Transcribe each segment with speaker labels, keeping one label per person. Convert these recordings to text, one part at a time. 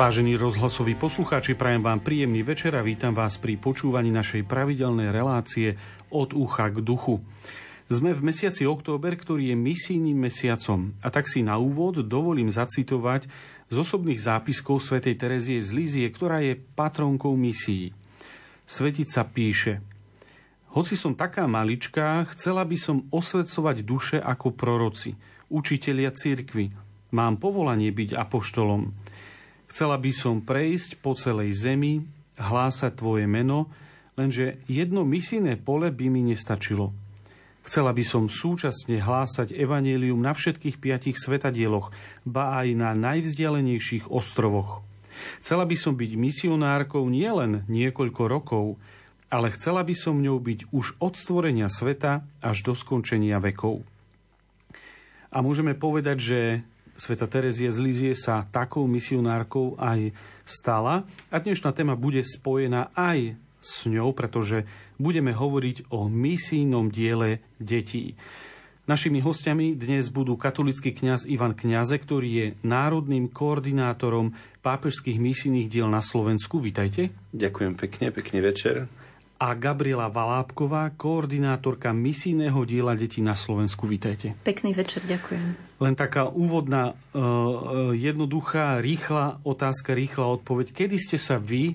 Speaker 1: Vážení rozhlasoví poslucháči, prajem vám príjemný večer a vítam vás pri počúvaní našej pravidelnej relácie od ucha k duchu. Sme v mesiaci október, ktorý je misijným mesiacom a tak si na úvod dovolím zacitovať z osobných zápiskov svätej Terezie z Lízie, ktorá je patronkou misií. Svetica píše Hoci som taká maličká, chcela by som osvedcovať duše ako proroci, učitelia cirkvy. Mám povolanie byť apoštolom. Chcela by som prejsť po celej zemi, hlásať tvoje meno, lenže jedno misijné pole by mi nestačilo. Chcela by som súčasne hlásať evanílium na všetkých piatich svetadieloch, ba aj na najvzdialenejších ostrovoch. Chcela by som byť misionárkou nielen niekoľko rokov, ale chcela by som ňou byť už od stvorenia sveta až do skončenia vekov. A môžeme povedať, že Sveta Terezie z Lizie sa takou misionárkou aj stala a dnešná téma bude spojená aj s ňou, pretože budeme hovoriť o misijnom diele detí. Našimi hostiami dnes budú katolický kňaz Ivan Kňaze, ktorý je národným koordinátorom pápežských misijných diel na Slovensku. Vítajte.
Speaker 2: Ďakujem pekne, pekný večer
Speaker 1: a Gabriela Valábková, koordinátorka misijného diela detí na Slovensku. Vítajte.
Speaker 3: Pekný večer, ďakujem.
Speaker 1: Len taká úvodná, uh, jednoduchá, rýchla otázka, rýchla odpoveď. Kedy ste sa vy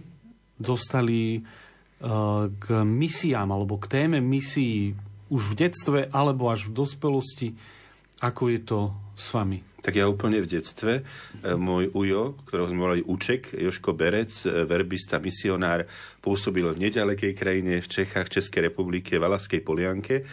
Speaker 1: dostali uh, k misiám alebo k téme misií už v detstve alebo až v dospelosti? Ako je to s vami?
Speaker 2: tak ja úplne v detstve, e, môj ujo, ktorého sme volali Uček, Joško Berec, e, verbista, misionár, pôsobil v nedalekej krajine v Čechách, Českej republike, Valaskej Polianke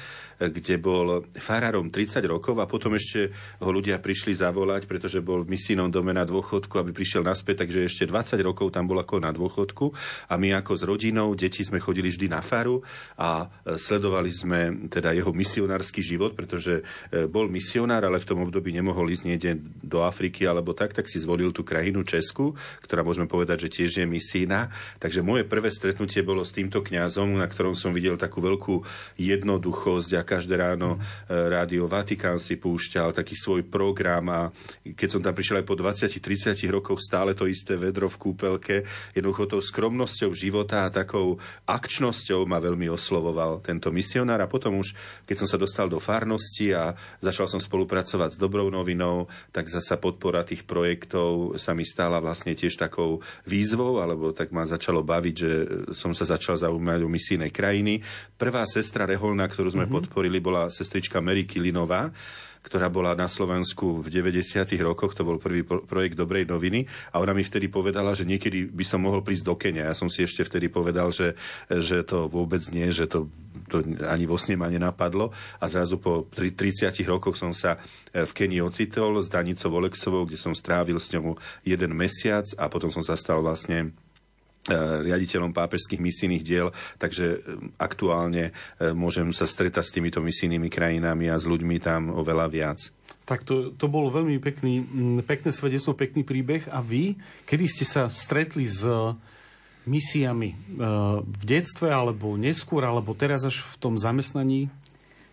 Speaker 2: kde bol farárom 30 rokov a potom ešte ho ľudia prišli zavolať, pretože bol v misijnom dome na dôchodku, aby prišiel naspäť, takže ešte 20 rokov tam bol ako na dôchodku. A my ako s rodinou, deti sme chodili vždy na faru a e, sledovali sme teda jeho misionársky život, pretože e, bol misionár, ale v tom období nemohol ísť niekde do Afriky alebo tak, tak si zvolil tú krajinu Česku, ktorá môžeme povedať, že tiež je misína. Takže moje prvé stretnutie bolo s týmto kňazom, na ktorom som videl takú veľkú jednoduchosť a každé ráno mm. rádio Vatikán si púšťal taký svoj program a keď som tam prišiel aj po 20-30 rokoch stále to isté vedro v kúpelke, jednoducho tou skromnosťou života a takou akčnosťou ma veľmi oslovoval tento misionár a potom už, keď som sa dostal do farnosti a začal som spolupracovať s Dobrou novinou, tak zasa podpora tých projektov sa mi stala vlastne tiež takou výzvou, alebo tak ma začalo baviť, že som sa začal zaujímať o misijné krajiny. Prvá sestra Reholna, ktorú sme mm-hmm. podporili, podporili, bola sestrička Mary Kilinová, ktorá bola na Slovensku v 90. rokoch, to bol prvý projekt Dobrej noviny a ona mi vtedy povedala, že niekedy by som mohol prísť do Kenia. Ja som si ešte vtedy povedal, že, že to vôbec nie, že to, to ani vo sne ma nenapadlo a zrazu po 30 rokoch som sa e, v Kenii ocitol s Danicou Oleksovou, kde som strávil s ňou jeden mesiac a potom som sa stal vlastne E, riaditeľom pápežských misijných diel, takže e, aktuálne môžem sa stretať s týmito misijnými krajinami a s ľuďmi tam oveľa viac.
Speaker 1: Tak to, to bolo veľmi pekný, pekné svedectvo, pekný príbeh. A vy, kedy ste sa stretli s misiami v detstve, alebo neskôr, alebo teraz až v tom zamestnaní?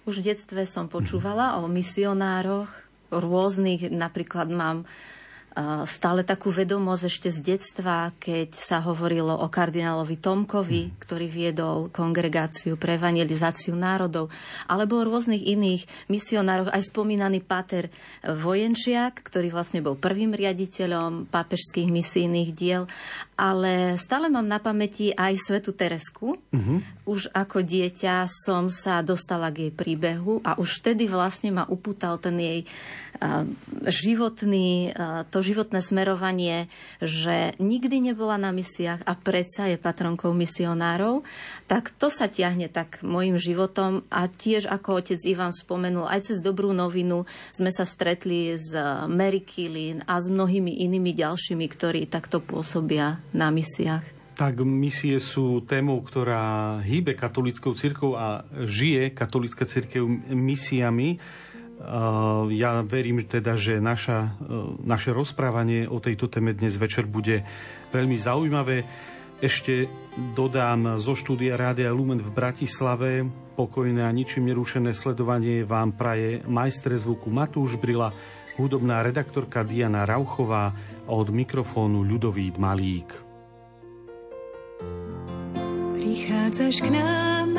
Speaker 3: Už v detstve som počúvala o misionároch rôznych, napríklad mám stále takú vedomosť ešte z detstva, keď sa hovorilo o kardinálovi Tomkovi, mm. ktorý viedol kongregáciu pre evangelizáciu národov, alebo o rôznych iných misionároch, aj spomínaný Pater Vojenčiak, ktorý vlastne bol prvým riaditeľom pápežských misijných diel, ale stále mám na pamäti aj Svetu Teresku. Mm-hmm. Už ako dieťa som sa dostala k jej príbehu a už vtedy vlastne ma upútal ten jej životný, to životné smerovanie, že nikdy nebola na misiách a predsa je patronkou misionárov, tak to sa tiahne tak môjim životom a tiež ako otec Ivan spomenul, aj cez dobrú novinu sme sa stretli s Mary Kilin a s mnohými inými ďalšími, ktorí takto pôsobia na misiách.
Speaker 1: Tak misie sú témou, ktorá hýbe katolickou církou a žije katolická církev misiami. Eh, ja verím teda, že naša, eh, naše rozprávanie o tejto téme dnes večer bude veľmi zaujímavé. Ešte dodám zo štúdia Rádia Lumen v Bratislave pokojné a ničím nerušené sledovanie vám praje majstre zvuku Matúš Brila, hudobná redaktorka Diana Rauchová a od mikrofónu Ľudovít Malík.
Speaker 4: Prichádzaš k nám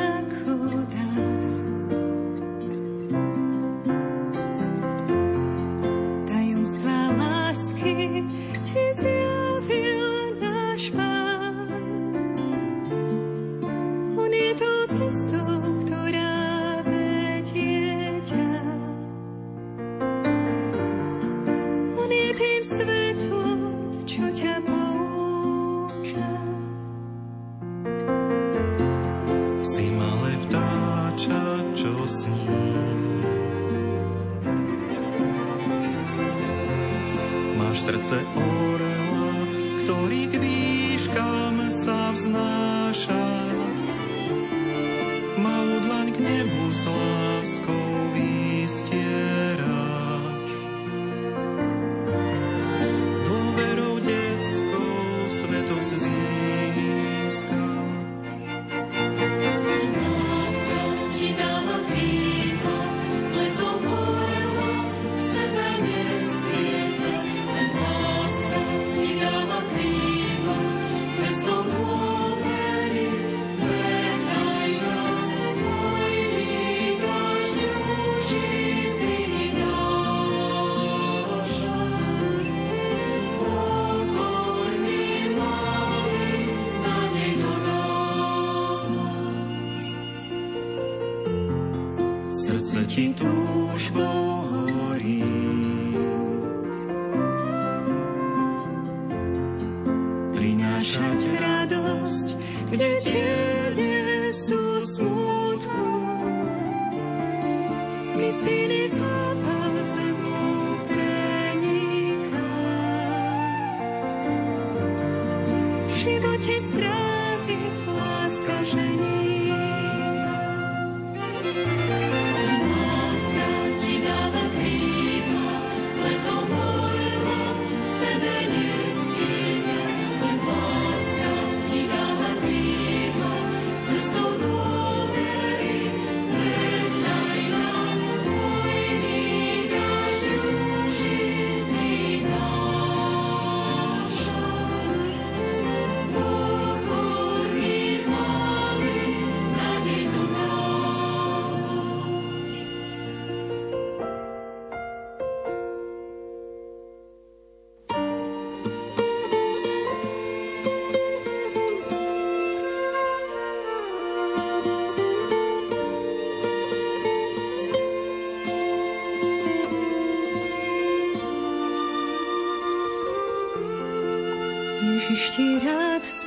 Speaker 4: теряться.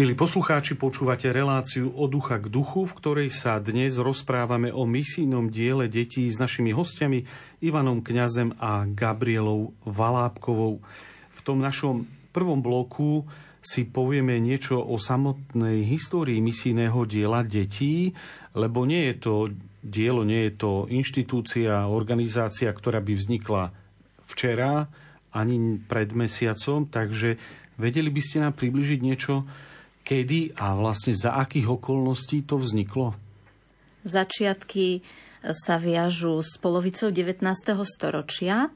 Speaker 1: Milí poslucháči, počúvate reláciu od ducha k duchu, v ktorej sa dnes rozprávame o misijnom diele detí s našimi hostiami Ivanom Kňazem a Gabrielou Valápkovou. V tom našom prvom bloku si povieme niečo o samotnej histórii misijného diela detí, lebo nie je to dielo, nie je to inštitúcia, organizácia, ktorá by vznikla včera ani pred mesiacom, takže vedeli by ste nám približiť niečo kedy a vlastne za akých okolností to vzniklo?
Speaker 3: Začiatky sa viažu s polovicou 19. storočia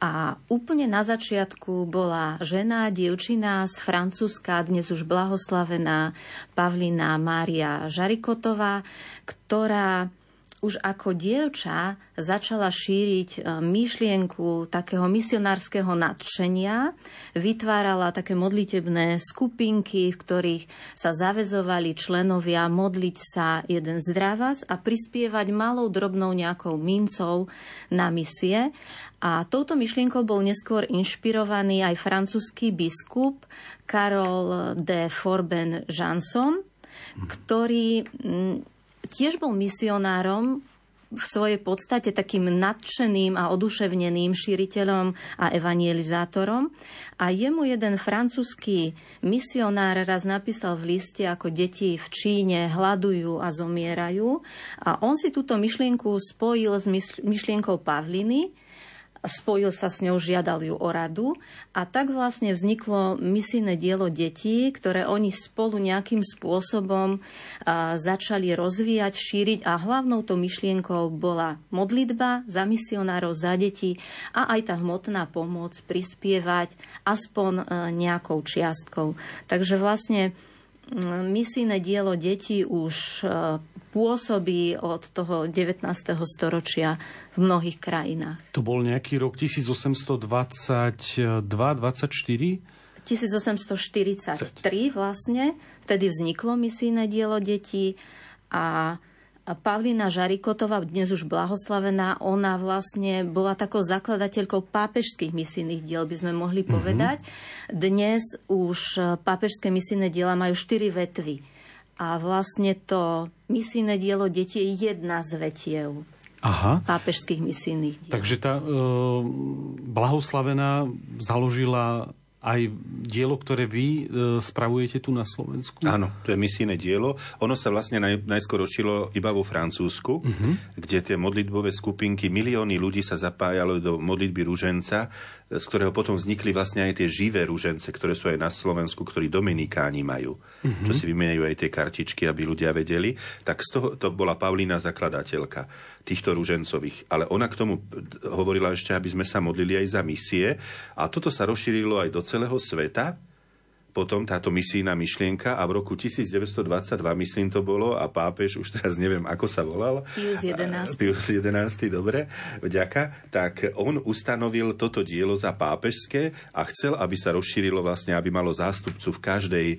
Speaker 3: a úplne na začiatku bola žena, dievčina z Francúzska, dnes už blahoslavená Pavlina Mária Žarikotová, ktorá už ako dievča začala šíriť e, myšlienku takého misionárskeho nadšenia, vytvárala také modlitebné skupinky, v ktorých sa zavezovali členovia modliť sa jeden zdravás a prispievať malou drobnou nejakou mincov na misie. A touto myšlienkou bol neskôr inšpirovaný aj francúzsky biskup Karol de Forben Janson, ktorý tiež bol misionárom v svojej podstate takým nadšeným a oduševneným šíriteľom a evangelizátorom. A jemu jeden francúzsky misionár raz napísal v liste, ako deti v Číne hľadujú a zomierajú. A on si túto myšlienku spojil s myšlienkou Pavliny, spojil sa s ňou, žiadal ju o radu a tak vlastne vzniklo misijné dielo detí, ktoré oni spolu nejakým spôsobom začali rozvíjať, šíriť a hlavnou to myšlienkou bola modlitba za misionárov, za deti a aj tá hmotná pomoc prispievať aspoň nejakou čiastkou. Takže vlastne misijné dielo detí už e, pôsobí od toho 19. storočia v mnohých krajinách.
Speaker 1: To bol nejaký rok 1822-24?
Speaker 3: 1843 vlastne, vtedy vzniklo misijné dielo detí a Pavlina Žarikotová, dnes už blahoslavená, ona vlastne bola takou zakladateľkou pápežských misijných diel, by sme mohli mhm. povedať. Mm-hmm. Dnes už pápežské misijné diela majú štyri vetvy. A vlastne to misijné dielo detí je jedna z vetiev. Aha. pápežských misijných diel.
Speaker 1: Takže tá e, blahoslavená založila aj dielo, ktoré vy e, spravujete tu na Slovensku?
Speaker 2: Áno, to je misijné dielo. Ono sa vlastne naj, najskôr rošilo iba vo Francúzsku, uh-huh. kde tie modlitbové skupinky, milióny ľudí sa zapájalo do modlitby rúženca, z ktorého potom vznikli vlastne aj tie živé rúžence, ktoré sú aj na Slovensku, ktorí dominikáni majú. Uh-huh. Čo si vymieňajú aj tie kartičky, aby ľudia vedeli. Tak z toho to bola Pavlína zakladateľka týchto rúžencových. Ale ona k tomu hovorila ešte, aby sme sa modlili aj za misie. A toto sa rozšírilo aj do celého sveta potom táto misijná myšlienka a v roku 1922, myslím to bolo, a pápež, už teraz neviem, ako sa volal.
Speaker 3: Pius 11.
Speaker 2: Pius 11, dobre, vďaka. Tak on ustanovil toto dielo za pápežské a chcel, aby sa rozšírilo vlastne, aby malo zástupcu v každej e,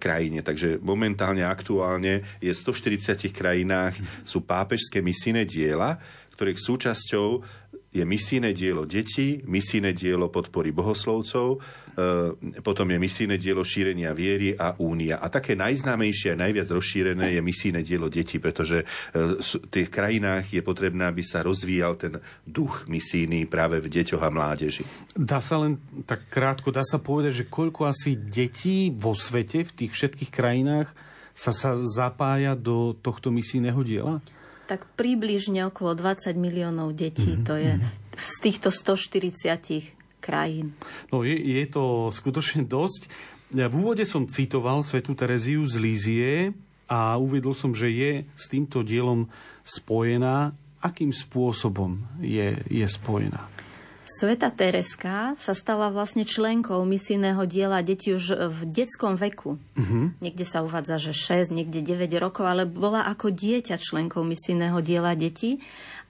Speaker 2: krajine. Takže momentálne, aktuálne je v 140 krajinách sú pápežské misijné diela, ktorých súčasťou je misijné dielo detí, misijné dielo podpory bohoslovcov, potom je misijné dielo šírenia viery a únia. A také najznámejšie a najviac rozšírené je misijné dielo detí, pretože e, v tých krajinách je potrebné, aby sa rozvíjal ten duch misijný práve v deťoch a mládeži.
Speaker 1: Dá sa len tak krátko, dá sa povedať, že koľko asi detí vo svete, v tých všetkých krajinách sa, sa zapája do tohto misijného diela?
Speaker 3: tak približne okolo 20 miliónov detí mm-hmm. to je z týchto 140 krajín.
Speaker 1: No je, je to skutočne dosť. V úvode som citoval Svetu Tereziu z Lízie a uvedol som, že je s týmto dielom spojená. Akým spôsobom je, je spojená?
Speaker 3: Sveta Tereska sa stala vlastne členkou misijného diela detí už v detskom veku. Uh-huh. Niekde sa uvádza, že 6, niekde 9 rokov, ale bola ako dieťa členkou misijného diela detí.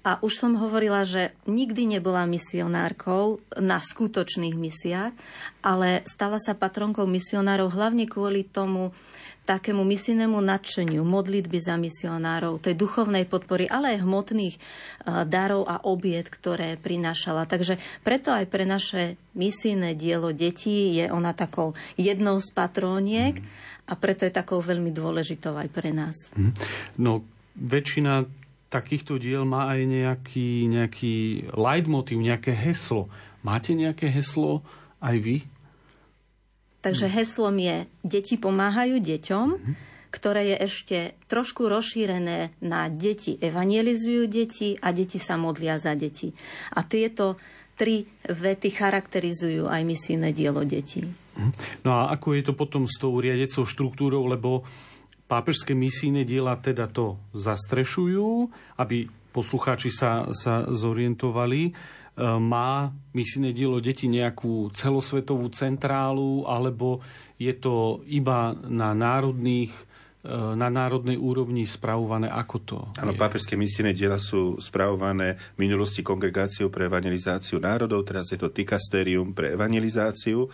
Speaker 3: A už som hovorila, že nikdy nebola misionárkou na skutočných misiách, ale stala sa patronkou misionárov hlavne kvôli tomu, takému misijnému nadšeniu, modlitby za misionárov, tej duchovnej podpory, ale aj hmotných e, darov a obiet, ktoré prinášala. Takže preto aj pre naše misijné dielo detí je ona takou jednou z patróniek a preto je takou veľmi dôležitou aj pre nás.
Speaker 1: Mhm. No, väčšina takýchto diel má aj nejaký, nejaký leitmotiv, nejaké heslo. Máte nejaké heslo aj vy?
Speaker 3: Takže heslom je Deti pomáhajú deťom. ktoré je ešte trošku rozšírené na deti evangelizujú deti a deti sa modlia za deti. A tieto tri vety charakterizujú aj misijné dielo detí.
Speaker 1: No a ako je to potom s tou riadecou štruktúrou, lebo pápežské misijné diela teda to zastrešujú, aby poslucháči sa, sa zorientovali. E, Má misijné dielo deti nejakú celosvetovú centrálu, alebo je to iba na národných na národnej úrovni spravované ako to?
Speaker 2: Áno, pápežské misijné diela sú spravované v minulosti kongregáciou pre evangelizáciu národov, teraz je to Tikasterium pre evangelizáciu,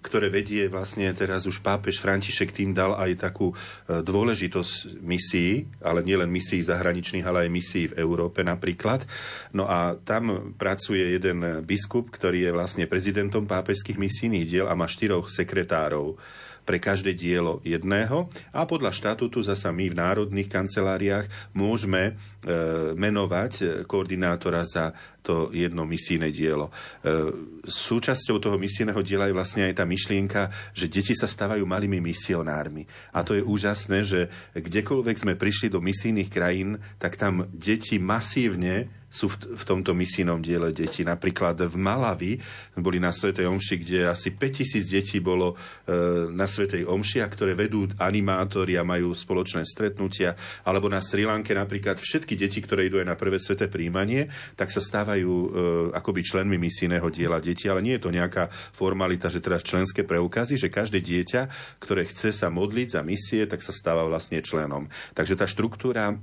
Speaker 2: ktoré vedie vlastne teraz už pápež František tým dal aj takú e, dôležitosť misií, ale nielen misií zahraničných, ale aj misií v Európe napríklad. No a tam pracuje jeden biskup, ktorý je vlastne prezidentom pápežských misijných diel a má štyroch sekretárov pre každé dielo jedného a podľa štatútu zasa my v národných kanceláriách môžeme e, menovať e, koordinátora za to jedno misijné dielo. E, súčasťou toho misijného diela je vlastne aj tá myšlienka, že deti sa stávajú malými misionármi. A to je úžasné, že kdekoľvek sme prišli do misijných krajín, tak tam deti masívne sú v, v tomto misijnom diele deti. Napríklad v Malavi boli na Svetej Omši, kde asi 5000 detí bolo e, na Svetej Omši, a ktoré vedú animátori a majú spoločné stretnutia. Alebo na Sri Lanke napríklad všetky deti, ktoré idú aj na prvé sveté príjmanie, tak sa stávajú e, akoby členmi misijného diela detí. Ale nie je to nejaká formalita, že teraz členské preukazy, že každé dieťa, ktoré chce sa modliť za misie, tak sa stáva vlastne členom. Takže tá štruktúra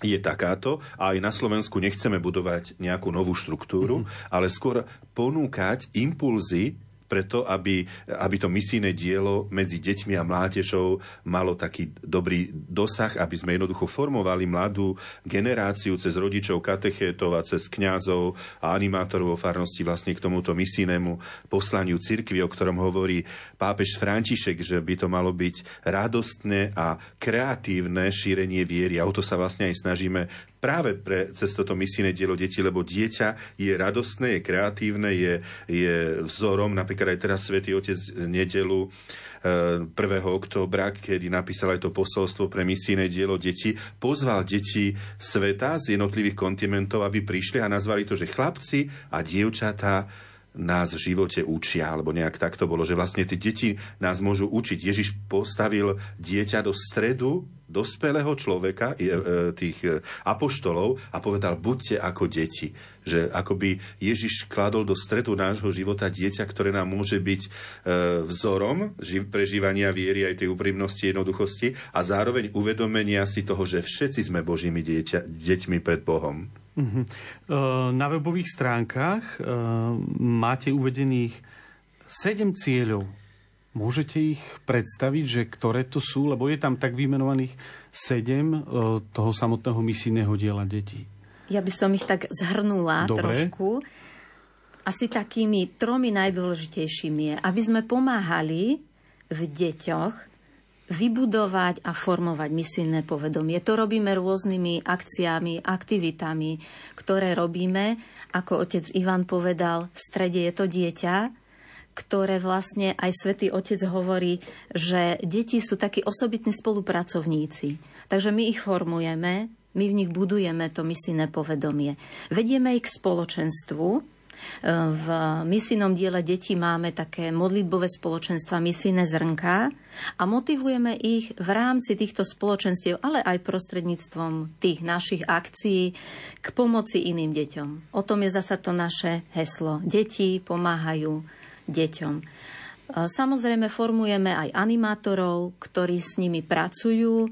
Speaker 2: je takáto a aj na Slovensku nechceme budovať nejakú novú štruktúru, mm-hmm. ale skôr ponúkať impulzy preto, aby, aby to misijné dielo medzi deťmi a mládežou malo taký dobrý dosah, aby sme jednoducho formovali mladú generáciu cez rodičov, katechétov a cez kňazov a animátorov vo farnosti vlastne k tomuto misijnému poslaniu cirkvi, o ktorom hovorí pápež František, že by to malo byť radostné a kreatívne šírenie viery. A o to sa vlastne aj snažíme práve pre, cez toto misijné dielo deti, lebo dieťa je radostné, je kreatívne, je, je vzorom. Napríklad aj teraz Svetý Otec nedelu 1. októbra, kedy napísal aj to posolstvo pre misijné dielo deti, pozval deti sveta z jednotlivých kontinentov, aby prišli a nazvali to, že chlapci a dievčatá nás v živote učia, alebo nejak tak to bolo, že vlastne tie deti nás môžu učiť. Ježiš postavil dieťa do stredu dospelého človeka, e, e, tých e, apoštolov a povedal, buďte ako deti. Že akoby Ježiš kladol do stredu nášho života dieťa, ktoré nám môže byť vzorom prežívania viery aj tej úprimnosti, jednoduchosti a zároveň uvedomenia si toho, že všetci sme Božími dieťa, deťmi pred Bohom.
Speaker 1: Uh-huh. Na webových stránkach máte uvedených 7 cieľov. Môžete ich predstaviť, že ktoré to sú? Lebo je tam tak vymenovaných 7 toho samotného misijného diela detí.
Speaker 3: Ja by som ich tak zhrnula
Speaker 1: Dobre.
Speaker 3: trošku. Asi takými tromi najdôležitejšími je, aby sme pomáhali v deťoch vybudovať a formovať misijné povedomie. To robíme rôznymi akciami, aktivitami, ktoré robíme. Ako otec Ivan povedal, v strede je to dieťa, ktoré vlastne aj svätý Otec hovorí, že deti sú takí osobitní spolupracovníci. Takže my ich formujeme, my v nich budujeme to misijné povedomie. Vedieme ich k spoločenstvu, v misijnom diele detí máme také modlitbové spoločenstva, misijné zrnka a motivujeme ich v rámci týchto spoločenstiev, ale aj prostredníctvom tých našich akcií k pomoci iným deťom. O tom je zasa to naše heslo. Deti pomáhajú deťom. Samozrejme formujeme aj animátorov, ktorí s nimi pracujú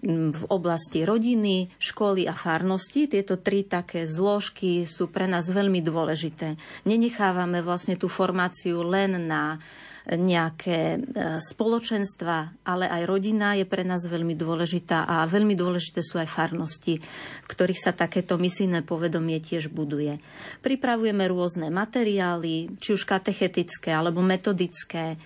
Speaker 3: v oblasti rodiny, školy a farnosti. Tieto tri také zložky sú pre nás veľmi dôležité. Nenechávame vlastne tú formáciu len na nejaké e, spoločenstva, ale aj rodina je pre nás veľmi dôležitá a veľmi dôležité sú aj farnosti, ktorých sa takéto misijné povedomie tiež buduje. Pripravujeme rôzne materiály, či už katechetické alebo metodické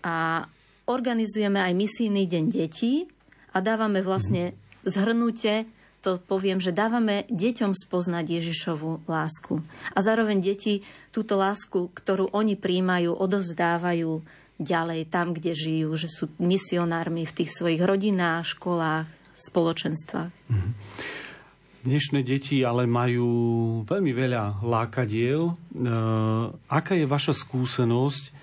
Speaker 3: a organizujeme aj misijný deň detí, a dávame vlastne zhrnutie, to poviem, že dávame deťom spoznať Ježišovu lásku. A zároveň deti túto lásku, ktorú oni príjmajú, odovzdávajú ďalej tam, kde žijú, že sú misionármi v tých svojich rodinách, školách, spoločenstvách.
Speaker 1: Dnešné deti ale majú veľmi veľa lákadiel. E, aká je vaša skúsenosť?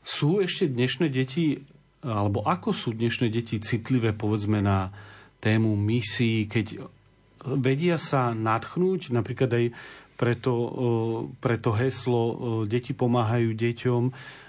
Speaker 1: Sú ešte dnešné deti, alebo ako sú dnešné deti citlivé, povedzme, na tému misií, keď vedia sa nadchnúť, napríklad aj preto, preto heslo Deti pomáhajú deťom,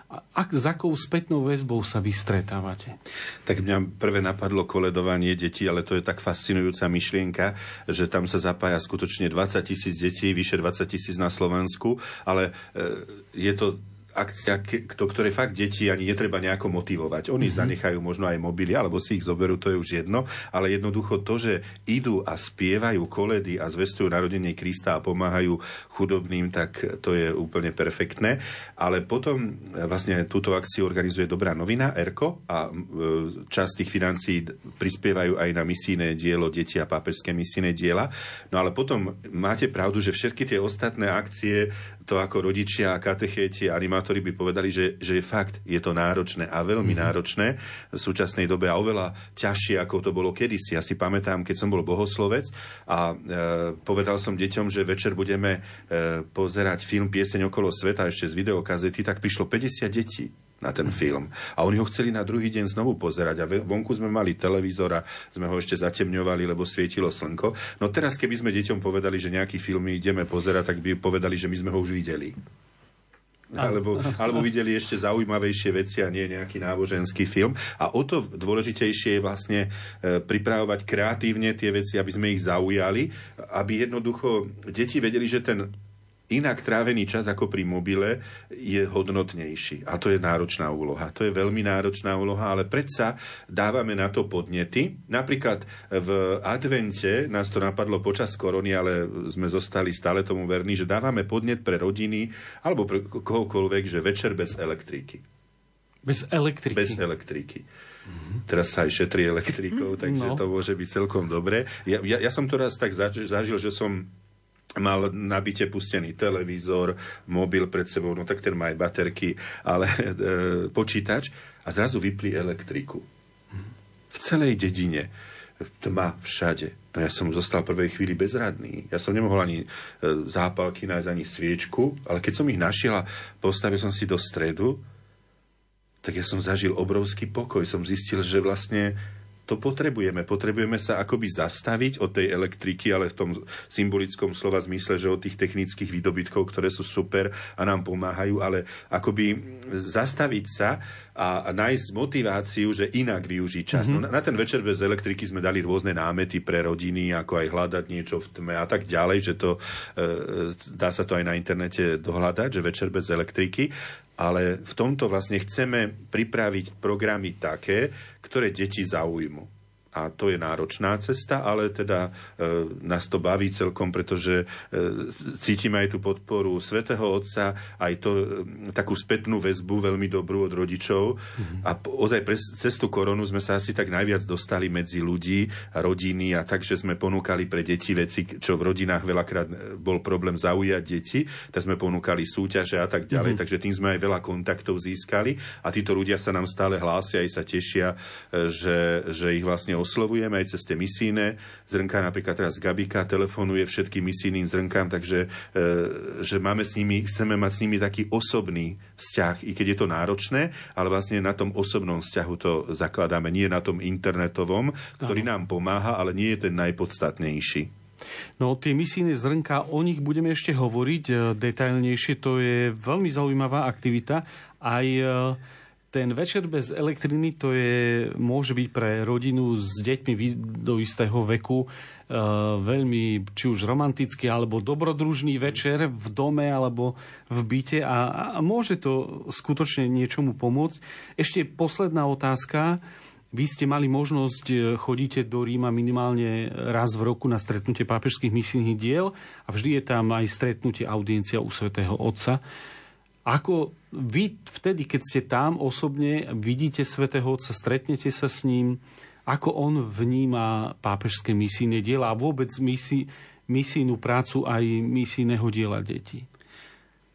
Speaker 1: ak, s akou spätnou väzbou sa vy stretávate?
Speaker 2: Tak mňa prvé napadlo koledovanie detí, ale to je tak fascinujúca myšlienka, že tam sa zapája skutočne 20 tisíc detí, vyše 20 tisíc na Slovensku, ale e, je to akcia, do ktorej fakt deti ani netreba nejako motivovať. Oni mm-hmm. zanechajú možno aj mobily, alebo si ich zoberú, to je už jedno, ale jednoducho to, že idú a spievajú koledy a zvestujú narodenie Krista a pomáhajú chudobným, tak to je úplne perfektné. Ale potom e, vlastne túto akciu organizuje Dobrá novina, Erko, a e, časť tých financií prispievajú aj na misijné dielo deti a pápežské misijné diela. No ale potom máte pravdu, že všetky tie ostatné akcie to ako rodičia, katechéti, animátori by povedali, že, že je fakt, je to náročné a veľmi mm-hmm. náročné v súčasnej dobe a oveľa ťažšie, ako to bolo kedysi. Ja si pamätám, keď som bol bohoslovec a e, povedal som deťom, že večer budeme e, pozerať film Pieseň okolo sveta ešte z videokazety, tak prišlo 50 detí na ten film. A oni ho chceli na druhý deň znovu pozerať. A vonku sme mali televízor a sme ho ešte zatemňovali, lebo svietilo slnko. No teraz, keby sme deťom povedali, že nejaký film ideme pozerať, tak by povedali, že my sme ho už videli. Alebo, alebo videli ešte zaujímavejšie veci a nie nejaký náboženský film. A o to dôležitejšie je vlastne e, pripravovať kreatívne tie veci, aby sme ich zaujali, aby jednoducho deti vedeli, že ten inak trávený čas ako pri mobile je hodnotnejší. A to je náročná úloha. To je veľmi náročná úloha, ale predsa dávame na to podnety. Napríklad v advente nás to napadlo počas korony, ale sme zostali stále tomu verní, že dávame podnet pre rodiny alebo pre kohokoľvek, že večer bez elektriky.
Speaker 1: Bez elektriky?
Speaker 2: Bez elektriky. Mm-hmm. Teraz sa aj šetrí elektrikou, takže no. to môže byť celkom dobré. Ja, ja, ja som to raz tak zažil, že som mal na byte pustený televízor, mobil pred sebou, no tak ten má aj baterky, ale e, počítač a zrazu vypli elektriku. V celej dedine. Tma všade. No ja som zostal v prvej chvíli bezradný. Ja som nemohol ani e, zápalky nájsť, ani sviečku, ale keď som ich našiel a postavil som si do stredu, tak ja som zažil obrovský pokoj. Som zistil, že vlastne to potrebujeme. Potrebujeme sa akoby zastaviť od tej elektriky, ale v tom symbolickom slova zmysle, že od tých technických výdobytkov, ktoré sú super a nám pomáhajú, ale akoby zastaviť sa a, a nájsť motiváciu, že inak využiť čas. Mm-hmm. No, na, na ten večer bez elektriky sme dali rôzne námety pre rodiny, ako aj hľadať niečo v tme a tak ďalej, že to e, dá sa to aj na internete dohľadať, že večer bez elektriky ale v tomto vlastne chceme pripraviť programy také, ktoré deti zaujmu a to je náročná cesta, ale teda e, nás to baví celkom, pretože e, cítime aj tú podporu svätého Otca, aj to, e, takú spätnú väzbu veľmi dobrú od rodičov mm-hmm. a ozaj pre, cez tú koronu sme sa asi tak najviac dostali medzi ľudí rodiny a tak, že sme ponúkali pre deti veci, čo v rodinách veľakrát e, bol problém zaujať deti, tak sme ponúkali súťaže a tak ďalej, mm-hmm. takže tým sme aj veľa kontaktov získali a títo ľudia sa nám stále hlásia, aj sa tešia, e, že, že ich vlastne oslovujeme aj cez tie misíne zrnka. Napríklad teraz Gabika telefonuje všetkým misijným zrnkám, takže e, že máme s nimi, chceme mať s nimi taký osobný vzťah, i keď je to náročné, ale vlastne na tom osobnom vzťahu to zakladáme, nie na tom internetovom, ktorý nám pomáha, ale nie je ten najpodstatnejší.
Speaker 1: No tie misijné zrnka, o nich budeme ešte hovoriť e, detailnejšie. To je veľmi zaujímavá aktivita. Aj e, ten večer bez elektriny to je, môže byť pre rodinu s deťmi do istého veku e, veľmi či už romantický alebo dobrodružný večer v dome alebo v byte a, a môže to skutočne niečomu pomôcť. Ešte posledná otázka. Vy ste mali možnosť, e, chodíte do Ríma minimálne raz v roku na stretnutie pápežských misijných diel a vždy je tam aj stretnutie audiencia u svätého Otca. Ako vy vtedy, keď ste tam osobne, vidíte svätého Otca, stretnete sa s ním, ako on vníma pápežské misijné diela a vôbec misi, misijnú prácu aj misijného diela detí?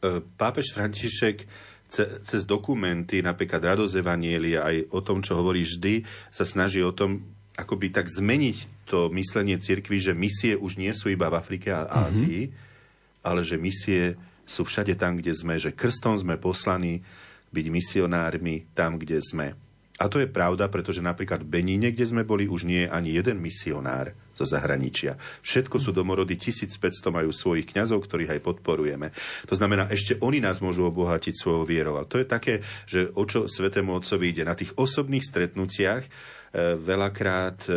Speaker 2: E, pápež František ce, cez dokumenty, napríklad Radoz Evanielia, aj o tom, čo hovorí vždy, sa snaží o tom, akoby tak zmeniť to myslenie cirkvi, že misie už nie sú iba v Afrike a Ázii, mm-hmm. ale že misie sú všade tam, kde sme, že krstom sme poslaní byť misionármi tam, kde sme. A to je pravda, pretože napríklad v Beníne, kde sme boli, už nie je ani jeden misionár zo zahraničia. Všetko sú domorody, 1500 majú svojich kňazov, ktorých aj podporujeme. To znamená, ešte oni nás môžu obohatiť svojou vierou. A to je také, že o čo Svetému Otcovi ide. Na tých osobných stretnutiach veľakrát e,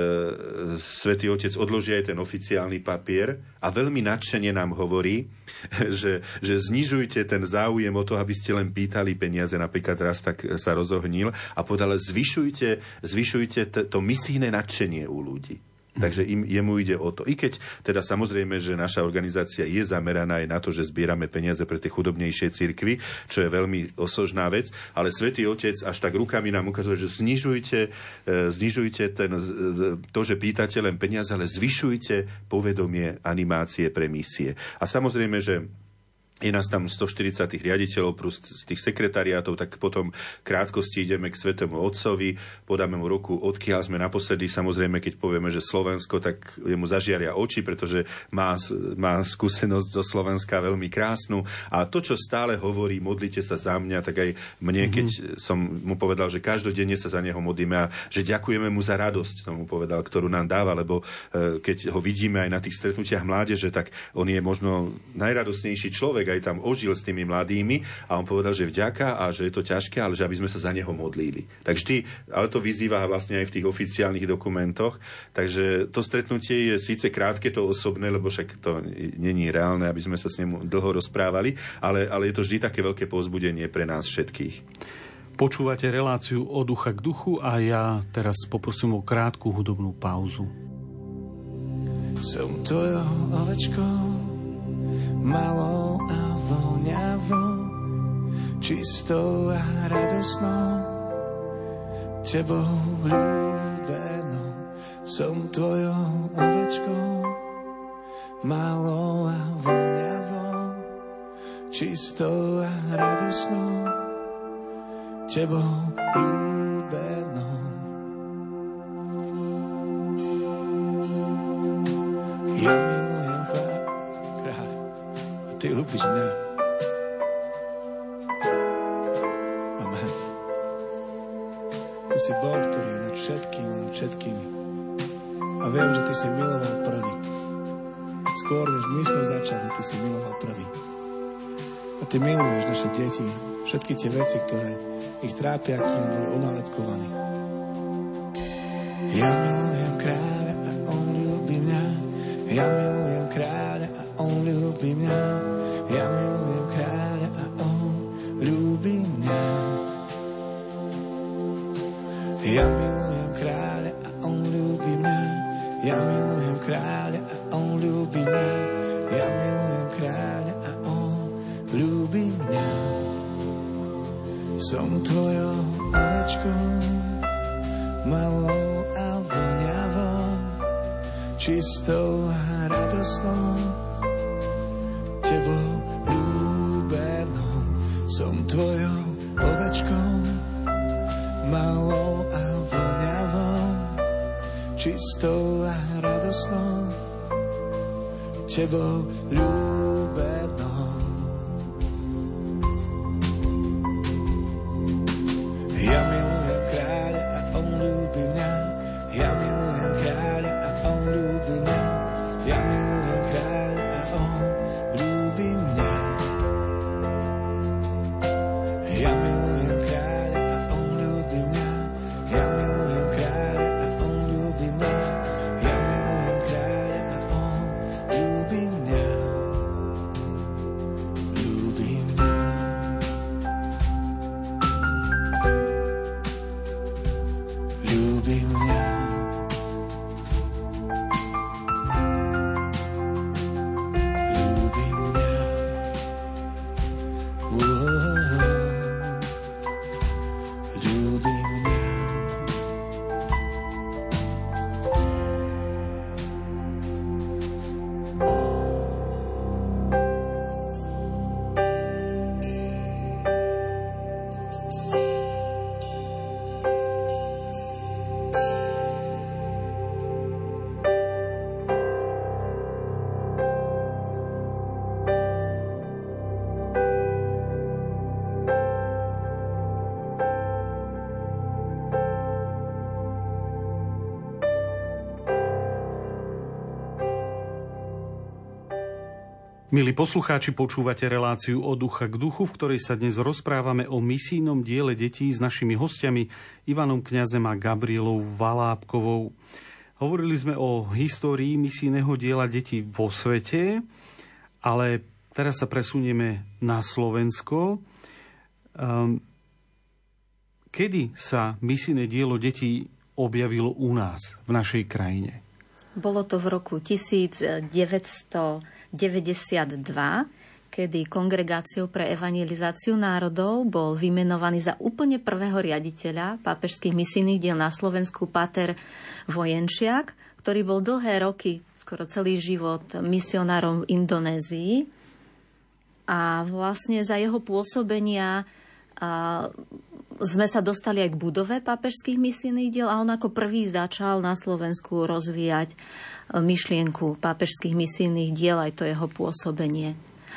Speaker 2: Svetý Otec odloží aj ten oficiálny papier a veľmi nadšene nám hovorí, že, že znižujte ten záujem o to, aby ste len pýtali peniaze. Napríklad raz tak sa rozohnil a povedal, zvyšujte, zvyšujte to misijné nadšenie u ľudí. Takže im, jemu ide o to. I keď teda samozrejme, že naša organizácia je zameraná aj na to, že zbierame peniaze pre tie chudobnejšie cirkvy, čo je veľmi osožná vec, ale Svetý Otec až tak rukami nám ukazuje, že znižujte, e, znižujte ten, to, že pýtate len peniaze, ale zvyšujte povedomie animácie pre misie. A samozrejme, že je nás tam 140 tých riaditeľov plus z tých sekretariátov, tak potom krátkosti ideme k Svetému Otcovi, podáme mu ruku, odkiaľ sme naposledy, samozrejme, keď povieme, že Slovensko, tak jemu zažiaria oči, pretože má, má skúsenosť zo Slovenska veľmi krásnu a to, čo stále hovorí, modlite sa za mňa, tak aj mne, mm-hmm. keď som mu povedal, že každodenne sa za neho modlíme a že ďakujeme mu za radosť, to mu povedal, ktorú nám dáva, lebo e, keď ho vidíme aj na tých stretnutiach mládeže, tak on je možno najradostnejší človek, človek aj tam ožil s tými mladými a on povedal, že vďaka a že je to ťažké, ale že aby sme sa za neho modlili. Tak vždy, ale to vyzýva vlastne aj v tých oficiálnych dokumentoch. Takže to stretnutie je síce krátke, to osobné, lebo však to není reálne, aby sme sa s ním dlho rozprávali, ale, ale je to vždy také veľké pozbudenie pre nás všetkých.
Speaker 1: Počúvate reláciu od ducha k duchu a ja teraz poprosím o krátku hudobnú pauzu.
Speaker 5: Som tvojou ovečkou malou a voňavou, čistou a radosnou, tebou ľúbenou. Som tvojou ovečkou, malou a voňavou, čistou a radosnou, tebou ľúbenou. Ja ty ľúbiš mňa. Amen. Ty si Boh, ktorý je nad všetkým a nad všetkými. A viem, že ty si miloval prvý. Skôr, než my sme začali, ty si miloval prvý. A ty miluješ naše deti, všetky tie veci, ktoré ich trápia, ktoré boli unálepkovaní. Ja milujem kráľa a on ľúbi mňa. Ja milujem kráľa on ľúbi mňa. Ja milujem kráľa a on ľúbi mňa. Ja milujem kráľa a on ľúbi mňa. Ja milujem kráľa a on ľúbi mňa. Ja milujem kráľa a on ľúbi mňa. Som tvojou ovečkou, malou a voňavou, čistou a radosnou, tebou ľúbenou.
Speaker 1: Milí poslucháči, počúvate reláciu od ducha k duchu, v ktorej sa dnes rozprávame o misijnom diele detí s našimi hostiami Ivanom Kňazem a Gabrielou Valábkovou. Hovorili sme o histórii misijného diela detí vo svete, ale teraz sa presunieme na Slovensko. Um, kedy sa misijné dielo detí objavilo u nás, v našej krajine?
Speaker 3: Bolo to v roku 1900 92, kedy Kongregáciou pre evangelizáciu národov bol vymenovaný za úplne prvého riaditeľa pápežských misijných diel na Slovensku Pater Vojenčiak, ktorý bol dlhé roky, skoro celý život, misionárom v Indonézii. A vlastne za jeho pôsobenia sme sa dostali aj k budove pápežských misijných diel a on ako prvý začal na Slovensku rozvíjať myšlienku pápežských misijných diel, aj to jeho pôsobenie.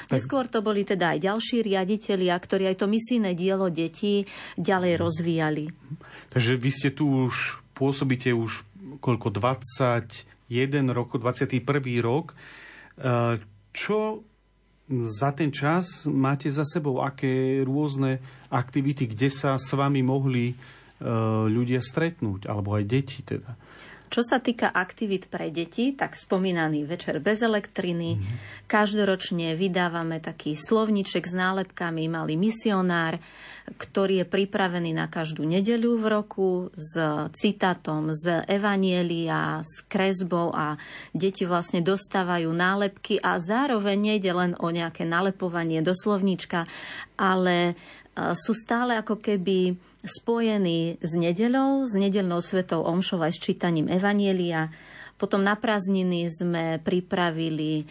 Speaker 3: Neskôr to boli teda aj ďalší riaditeľia, ktorí aj to misijné dielo detí ďalej rozvíjali.
Speaker 1: Takže vy ste tu už, pôsobíte už koľko, 21 rok, 21. rok. E, čo za ten čas máte za sebou? Aké rôzne aktivity, kde sa s vami mohli e, ľudia stretnúť? Alebo aj deti teda?
Speaker 3: Čo sa týka aktivít pre deti, tak spomínaný večer bez elektriny. Mm-hmm. Každoročne vydávame taký slovníček s nálepkami Malý misionár, ktorý je pripravený na každú nedeľu v roku s citátom z Evanielia, s kresbou a deti vlastne dostávajú nálepky a zároveň nejde len o nejaké nalepovanie do slovníčka, ale sú stále ako keby spojení s nedeľou, s nedeľnou svetou omšou aj s čítaním Evanielia. Potom na prázdniny sme pripravili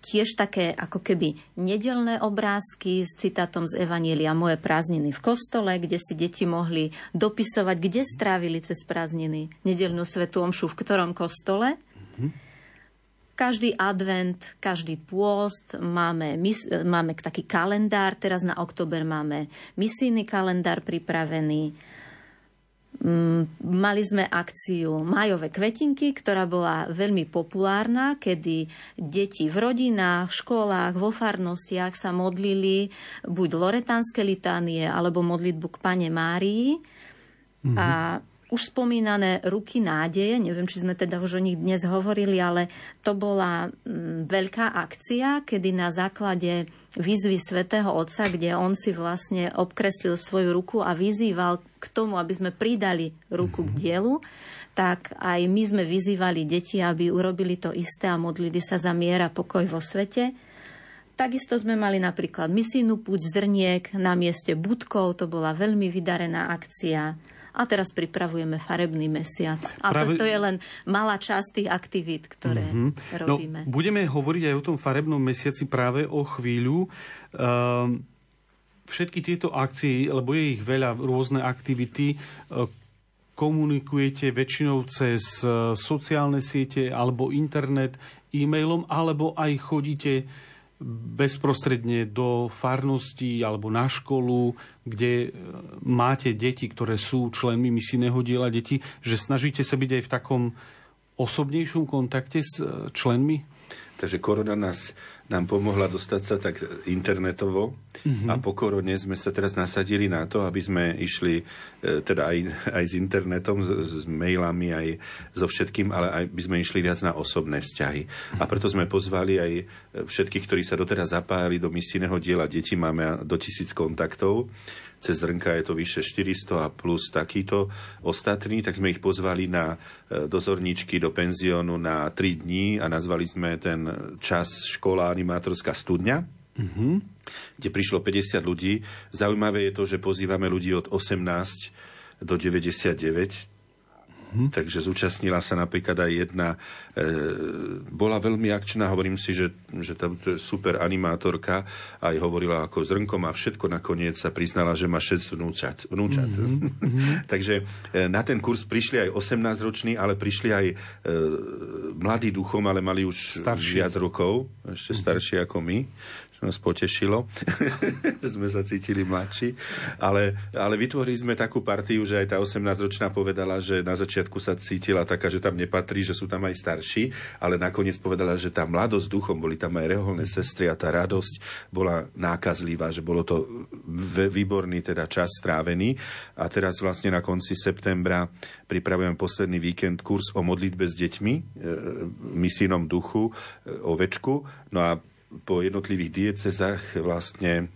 Speaker 3: tiež také ako keby nedelné obrázky s citátom z Evanielia Moje prázdniny v kostole, kde si deti mohli dopisovať, kde strávili cez prázdniny nedelnú svetú omšu, v ktorom kostole. Mm-hmm. Každý advent, každý pôst máme, máme taký kalendár. Teraz na oktober máme misijný kalendár pripravený. Mm, mali sme akciu Majové kvetinky, ktorá bola veľmi populárna, kedy deti v rodinách, v školách, vo farnostiach sa modlili buď loretánske litánie alebo modlitbu k Pane Márii. Mm-hmm. A už spomínané ruky nádeje, neviem, či sme teda už o nich dnes hovorili, ale to bola mm, veľká akcia, kedy na základe výzvy svätého Otca, kde on si vlastne obkreslil svoju ruku a vyzýval k tomu, aby sme pridali ruku k dielu, tak aj my sme vyzývali deti, aby urobili to isté a modlili sa za mier a pokoj vo svete. Takisto sme mali napríklad misijnú púť zrniek na mieste budkov, to bola veľmi vydarená akcia a teraz pripravujeme farebný mesiac. A Práve... to je len malá časť tých aktivít, ktoré mm-hmm. robíme.
Speaker 1: No, budeme hovoriť aj o tom farebnom mesiaci práve o chvíľu. Um, všetky tieto akcie, lebo je ich veľa, rôzne aktivity, uh, komunikujete väčšinou cez uh, sociálne siete alebo internet, e-mailom, alebo aj chodíte bezprostredne do farnosti alebo na školu, kde e, máte deti, ktoré sú členmi misijného diela detí, že snažíte sa byť aj v takom osobnejšom kontakte s e, členmi?
Speaker 2: Takže korona nás, nám pomohla dostať sa tak internetovo mm-hmm. a po korone sme sa teraz nasadili na to, aby sme išli e, teda aj, aj s internetom, s, s mailami, aj so všetkým, ale aj by sme išli viac na osobné vzťahy. A preto sme pozvali aj všetkých, ktorí sa doteraz zapájali do misijného diela deti, máme do tisíc kontaktov cez zrnka je to vyše 400 a plus takýto ostatní, tak sme ich pozvali na e, dozorníčky do penziónu na 3 dní a nazvali sme ten čas škola animátorská studňa. Mm-hmm. kde prišlo 50 ľudí. Zaujímavé je to, že pozývame ľudí od 18 do 99, Mm-hmm. Takže zúčastnila sa napríklad aj jedna, e, bola veľmi akčná, hovorím si, že, že je super animátorka, aj hovorila ako zrnko má všetko, nakoniec sa priznala, že má 6 vnúčat. vnúčat. Mm-hmm. Takže e, na ten kurz prišli aj 18-roční, ale prišli aj e, mladí duchom, ale mali už Starší. viac rokov, ešte mm-hmm. staršie ako my, čo nás potešilo, sme sa cítili mladší, ale, ale vytvorili sme takú partiu, že aj tá 18-ročná povedala, že na začiatku sa cítila taká, že tam nepatrí, že sú tam aj starší, ale nakoniec povedala, že tá mladosť duchom, boli tam aj reholné sestry a tá radosť bola nákazlivá, že bolo to výborný teda čas strávený. A teraz vlastne na konci septembra pripravujem posledný víkend kurz o modlitbe s deťmi, e, misijnom duchu, e, o večku. No a po jednotlivých diecezách vlastne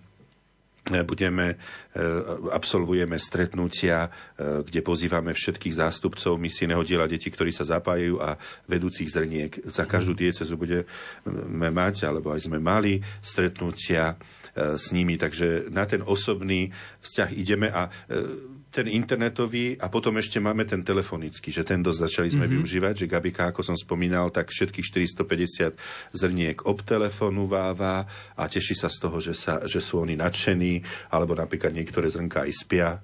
Speaker 2: e, budeme, e, absolvujeme stretnutia, e, kde pozývame všetkých zástupcov misijného diela detí, ktorí sa zapájajú a vedúcich zrniek. Za každú diecezu budeme mať, alebo aj sme mali stretnutia s nimi, takže na ten osobný vzťah ideme a ten internetový a potom ešte máme ten telefonický, že ten dosť začali sme mm-hmm. využívať, že Gabika, ako som spomínal, tak všetkých 450 zrniek obtelefonováva a teší sa z toho, že, sa, že sú oni nadšení, alebo napríklad niektoré zrnka aj spia,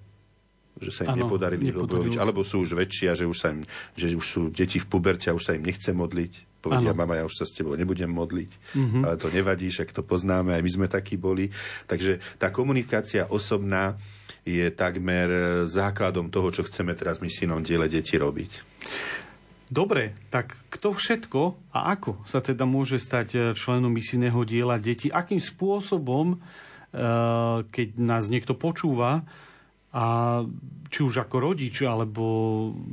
Speaker 2: že sa im ano, nepodarili obroviť, alebo sú už väčšia, že už, sa im, že už sú deti v puberte a už sa im nechce modliť. Povedia, mama, ja už sa s tebou nebudem modliť, mm-hmm. ale to nevadí, však to poznáme, aj my sme takí boli. Takže tá komunikácia osobná, je takmer e, základom toho, čo chceme teraz v misijnom diele deti robiť.
Speaker 1: Dobre, tak kto všetko a ako sa teda môže stať e, členom misijného diela deti? Akým spôsobom, e, keď nás niekto počúva, a či už ako rodič, alebo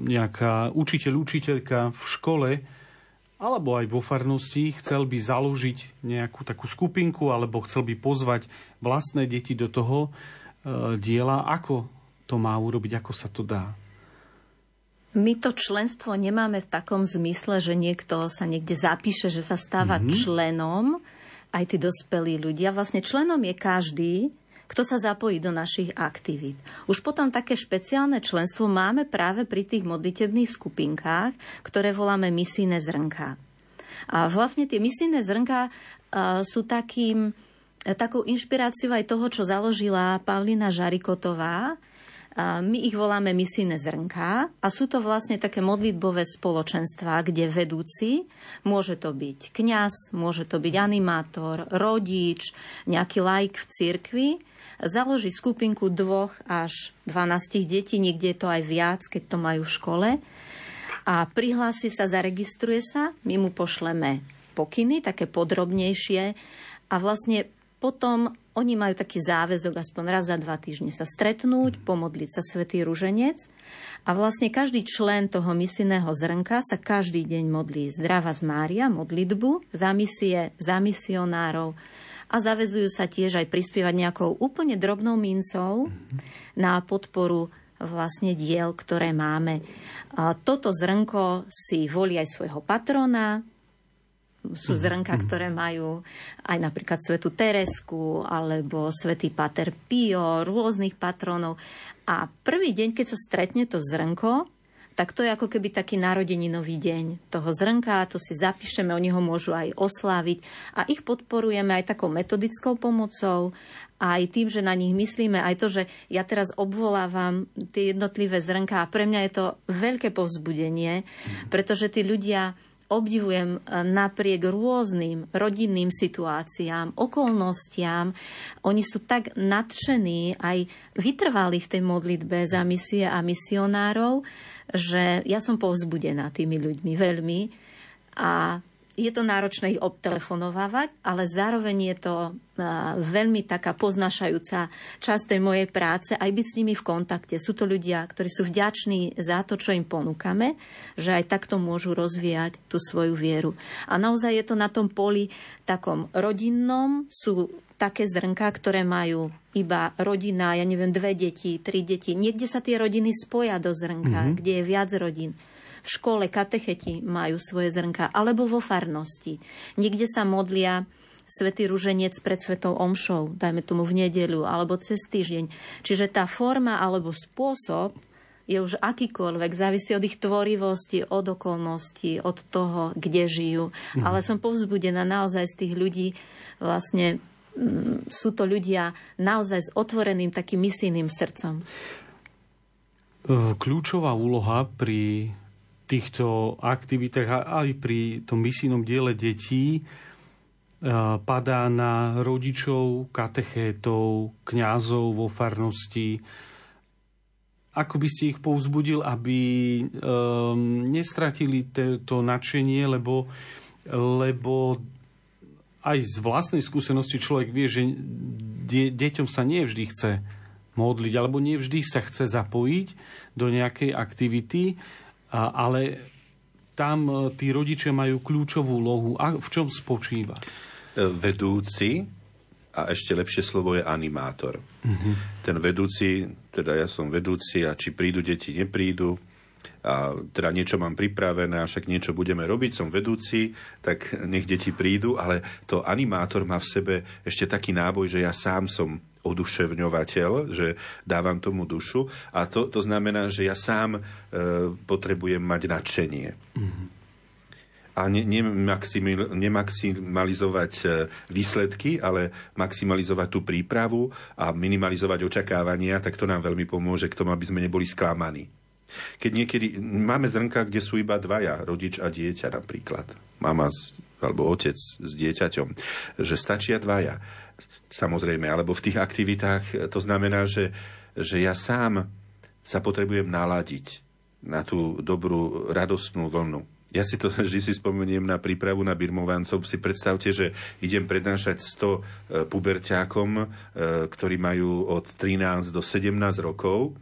Speaker 1: nejaká učiteľ, učiteľka v škole, alebo aj vo farnosti chcel by založiť nejakú takú skupinku, alebo chcel by pozvať vlastné deti do toho, E, diela, ako to má urobiť, ako sa to dá?
Speaker 3: My to členstvo nemáme v takom zmysle, že niekto sa niekde zapíše, že sa stáva mm-hmm. členom, aj tí dospelí ľudia. Vlastne členom je každý, kto sa zapojí do našich aktivít. Už potom také špeciálne členstvo máme práve pri tých modlitebných skupinkách, ktoré voláme misijné zrnka. A vlastne tie misijné zrnka sú takým takou inšpiráciou aj toho, čo založila Paulina Žarikotová. My ich voláme misijné zrnká a sú to vlastne také modlitbové spoločenstvá, kde vedúci, môže to byť kňaz, môže to byť animátor, rodič, nejaký laik v cirkvi, založí skupinku dvoch až 12 detí, niekde je to aj viac, keď to majú v škole. A prihlási sa, zaregistruje sa, my mu pošleme pokyny, také podrobnejšie. A vlastne potom oni majú taký záväzok aspoň raz za dva týždne sa stretnúť, pomodliť sa Svetý Ruženec. A vlastne každý člen toho misijného zrnka sa každý deň modlí. Zdrava z Mária, modlitbu za misie, za misionárov a zavezujú sa tiež aj prispievať nejakou úplne drobnou mincov na podporu vlastne diel, ktoré máme. A toto zrnko si volí aj svojho patrona, sú mhm, zrnka, mm-hmm. ktoré majú aj napríklad svetu Teresku alebo svetý Pater Pio, rôznych patronov. A prvý deň, keď sa stretne to zrnko, tak to je ako keby taký narodeninový deň toho zrnka, to si zapíšeme, oni ho môžu aj osláviť a ich podporujeme aj takou metodickou pomocou, aj tým, že na nich myslíme, aj to, že ja teraz obvolávam tie jednotlivé zrnka a pre mňa je to veľké povzbudenie, mhm. pretože tí ľudia obdivujem eh, napriek rôznym rodinným situáciám, okolnostiam. Oni sú tak nadšení, aj vytrvali v tej modlitbe za misie a misionárov, že ja som povzbudená tými ľuďmi veľmi. A je to náročné ich obtelefonovávať, ale zároveň je to veľmi taká poznašajúca časť tej mojej práce, aj byť s nimi v kontakte. Sú to ľudia, ktorí sú vďační za to, čo im ponúkame, že aj takto môžu rozvíjať tú svoju vieru. A naozaj je to na tom poli takom rodinnom, sú také zrnka, ktoré majú iba rodina, ja neviem, dve deti, tri deti. Niekde sa tie rodiny spoja do zrnka, mm-hmm. kde je viac rodín v škole katecheti majú svoje zrnka, alebo vo farnosti. Niekde sa modlia Svetý ruženec pred Svetou Omšou, dajme tomu v nedeľu, alebo cez týždeň. Čiže tá forma alebo spôsob je už akýkoľvek, závisí od ich tvorivosti, od okolností, od toho, kde žijú. Mhm. Ale som povzbudená naozaj z tých ľudí, vlastne mm, sú to ľudia naozaj s otvoreným takým misijným srdcom.
Speaker 1: Kľúčová úloha pri týchto aktivitách aj pri tom misijnom diele detí padá na rodičov, katechétov, kňazov vo farnosti. Ako by ste ich povzbudil, aby um, nestratili to nadšenie, lebo, lebo aj z vlastnej skúsenosti človek vie, že de, deťom sa nie vždy chce modliť, alebo nie vždy sa chce zapojiť do nejakej aktivity, ale tam e, tí rodičia majú kľúčovú lohu. A v čom spočíva?
Speaker 2: vedúci, a ešte lepšie slovo je animátor. Mm-hmm. Ten vedúci, teda ja som vedúci a či prídu deti, neprídu, a teda niečo mám pripravené a však niečo budeme robiť, som vedúci, tak nech deti prídu, ale to animátor má v sebe ešte taký náboj, že ja sám som oduševňovateľ, že dávam tomu dušu a to, to znamená, že ja sám e, potrebujem mať nadšenie. Mm-hmm a ne, nemaksimalizovať e, výsledky, ale maximalizovať tú prípravu a minimalizovať očakávania, tak to nám veľmi pomôže k tomu, aby sme neboli sklamaní. Keď niekedy máme zrnka, kde sú iba dvaja, rodič a dieťa napríklad, mama alebo otec s dieťaťom, že stačia dvaja, samozrejme, alebo v tých aktivitách to znamená, že, že ja sám sa potrebujem naladiť na tú dobrú, radostnú vlnu ja si to vždy si spomeniem na prípravu na birmovancov. Si predstavte, že idem prednášať 100 e, puberťákom, e, ktorí majú od 13 do 17 rokov.